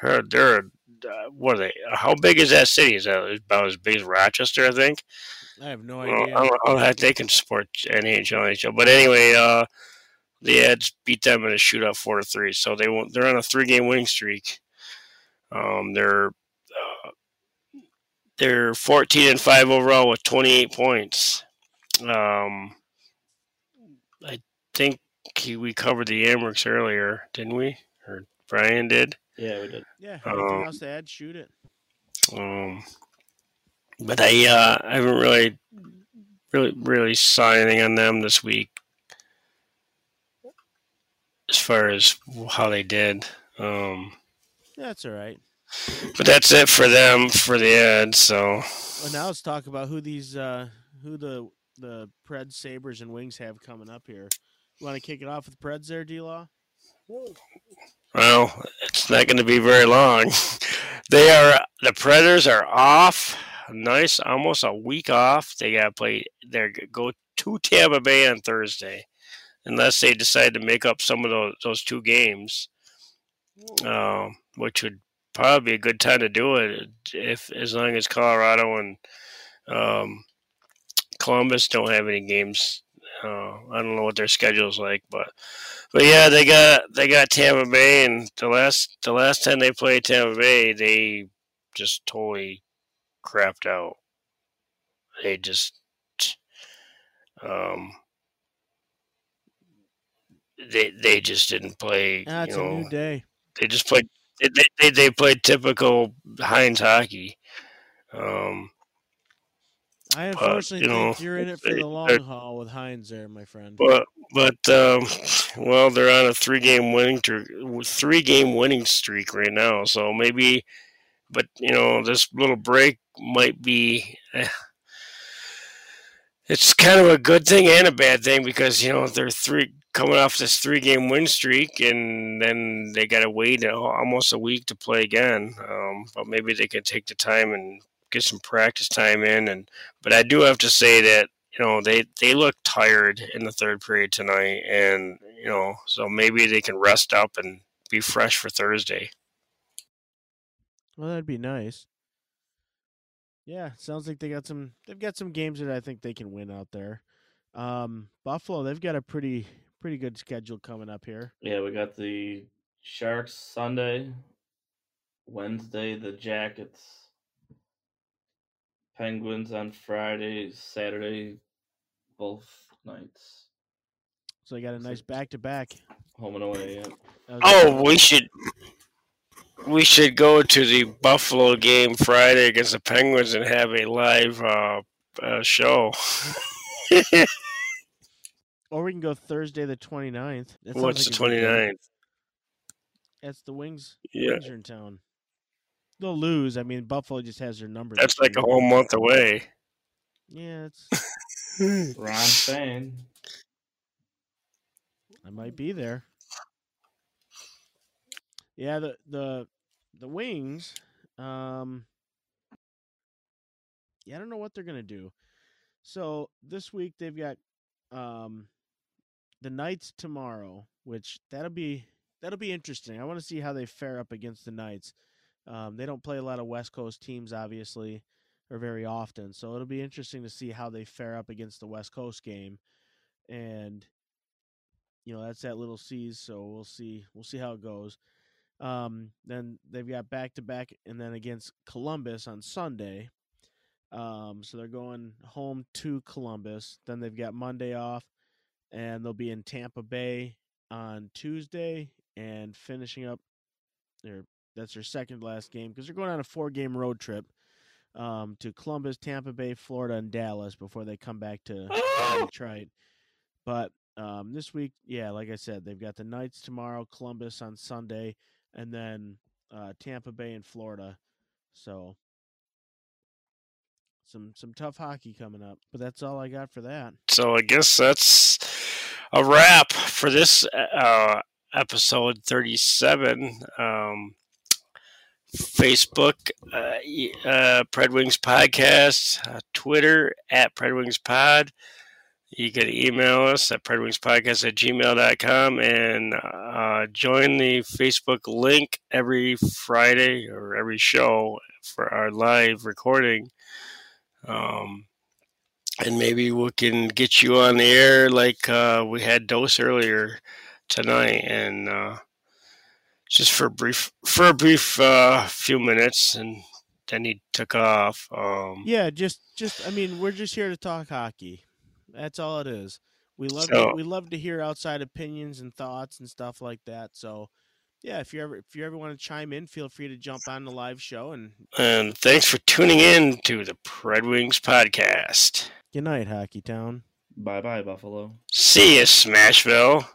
They're, they're uh, what are they? How big is that city? Is that about as big as Rochester? I think. I have no idea. I don't know how they can support NHL, NHL. But anyway, uh, the Eds beat them in a shootout four to three. So they won't, they're on a three game winning streak. Um, they're uh, they're 14 and five overall with 28 points. Um, I think he, we covered the Amerks earlier, didn't we? Or Brian did? Yeah, we did. Yeah. Anything um, else to add? Shoot it. Um, but I uh, I haven't really really really saw anything on them this week as far as how they did. Um, that's all right. But that's it for them for the ad. So. Well, now let's talk about who these uh, who the the Preds, Sabres, and Wings have coming up here. You want to kick it off with Preds there, D Law? Well, it's not going to be very long. they are the Predators are off. Nice, almost a week off. They got to play. They go to Tampa Bay on Thursday unless they decide to make up some of those those two games, uh, which would probably be a good time to do it if as long as Colorado and um, Columbus don't have any games. Uh, I don't know what their schedule's like, but but yeah, they got they got Tampa Bay, and the last the last time they played Tampa Bay, they just totally crapped out. They just um, they they just didn't play. That's you know, a new day. They just played. They, they, they played typical Hynes hockey. Um, I unfortunately but, you think know, you're in it for they, the long haul with Hynes there, my friend. But but um, well, they're on a three game winning three game winning streak right now. So maybe, but you know, this little break might be. Eh, it's kind of a good thing and a bad thing because you know they're three coming off this three game win streak, and then they got to wait almost a week to play again. Um, but maybe they can take the time and get some practice time in. And but I do have to say that you know they they look tired in the third period tonight, and you know so maybe they can rest up and be fresh for Thursday. Well, that'd be nice. Yeah, sounds like they got some. They've got some games that I think they can win out there. Um, Buffalo, they've got a pretty pretty good schedule coming up here. Yeah, we got the Sharks Sunday, Wednesday the Jackets, Penguins on Friday, Saturday, both nights. So they got a nice back to back. Home and away. Yeah. Oh, we should we should go to the Buffalo game Friday against the Penguins and have a live uh, uh, show. Or we can go Thursday the 29th. That What's like the a good 29th? That's the Wings. Yeah, Wings are in town. They'll lose. I mean, Buffalo just has their number. that's like a whole month away. Yeah, it's. Ron Spain. I might be there. Yeah, the the the Wings. Um. Yeah, I don't know what they're gonna do. So this week they've got um the Knights tomorrow, which that'll be that'll be interesting. I want to see how they fare up against the Knights. Um, they don't play a lot of West Coast teams, obviously, or very often. So it'll be interesting to see how they fare up against the West Coast game, and you know that's at Little C's. So we'll see. We'll see how it goes. Um, then they've got back to back, and then against Columbus on Sunday. Um, so they're going home to Columbus. Then they've got Monday off, and they'll be in Tampa Bay on Tuesday and finishing up their that's their second last game because they're going on a four game road trip um, to Columbus, Tampa Bay, Florida, and Dallas before they come back to Detroit. But um, this week, yeah, like I said, they've got the Knights tomorrow, Columbus on Sunday, and then uh, Tampa Bay and Florida. So some some tough hockey coming up. But that's all I got for that. So I guess that's a wrap for this uh, episode 37. Um, Facebook, uh, uh, Pred Wings Podcast, uh, Twitter at Pred Wings Pod. You can email us at predwingspodcast at gmail.com and uh, join the Facebook link every Friday or every show for our live recording. Um, and maybe we can get you on the air like uh, we had Dose earlier tonight, and uh, just for a brief for a brief uh, few minutes, and then he took off. Um, Yeah, just just I mean, we're just here to talk hockey. That's all it is. We love So- to, we love to hear outside opinions and thoughts and stuff like that. So, yeah, if you ever if you ever want to chime in, feel free to jump on the live show. And And thanks for tuning in to the Pred Wings podcast. good night, Hockey Town. Bye bye, Buffalo. See you, Smashville.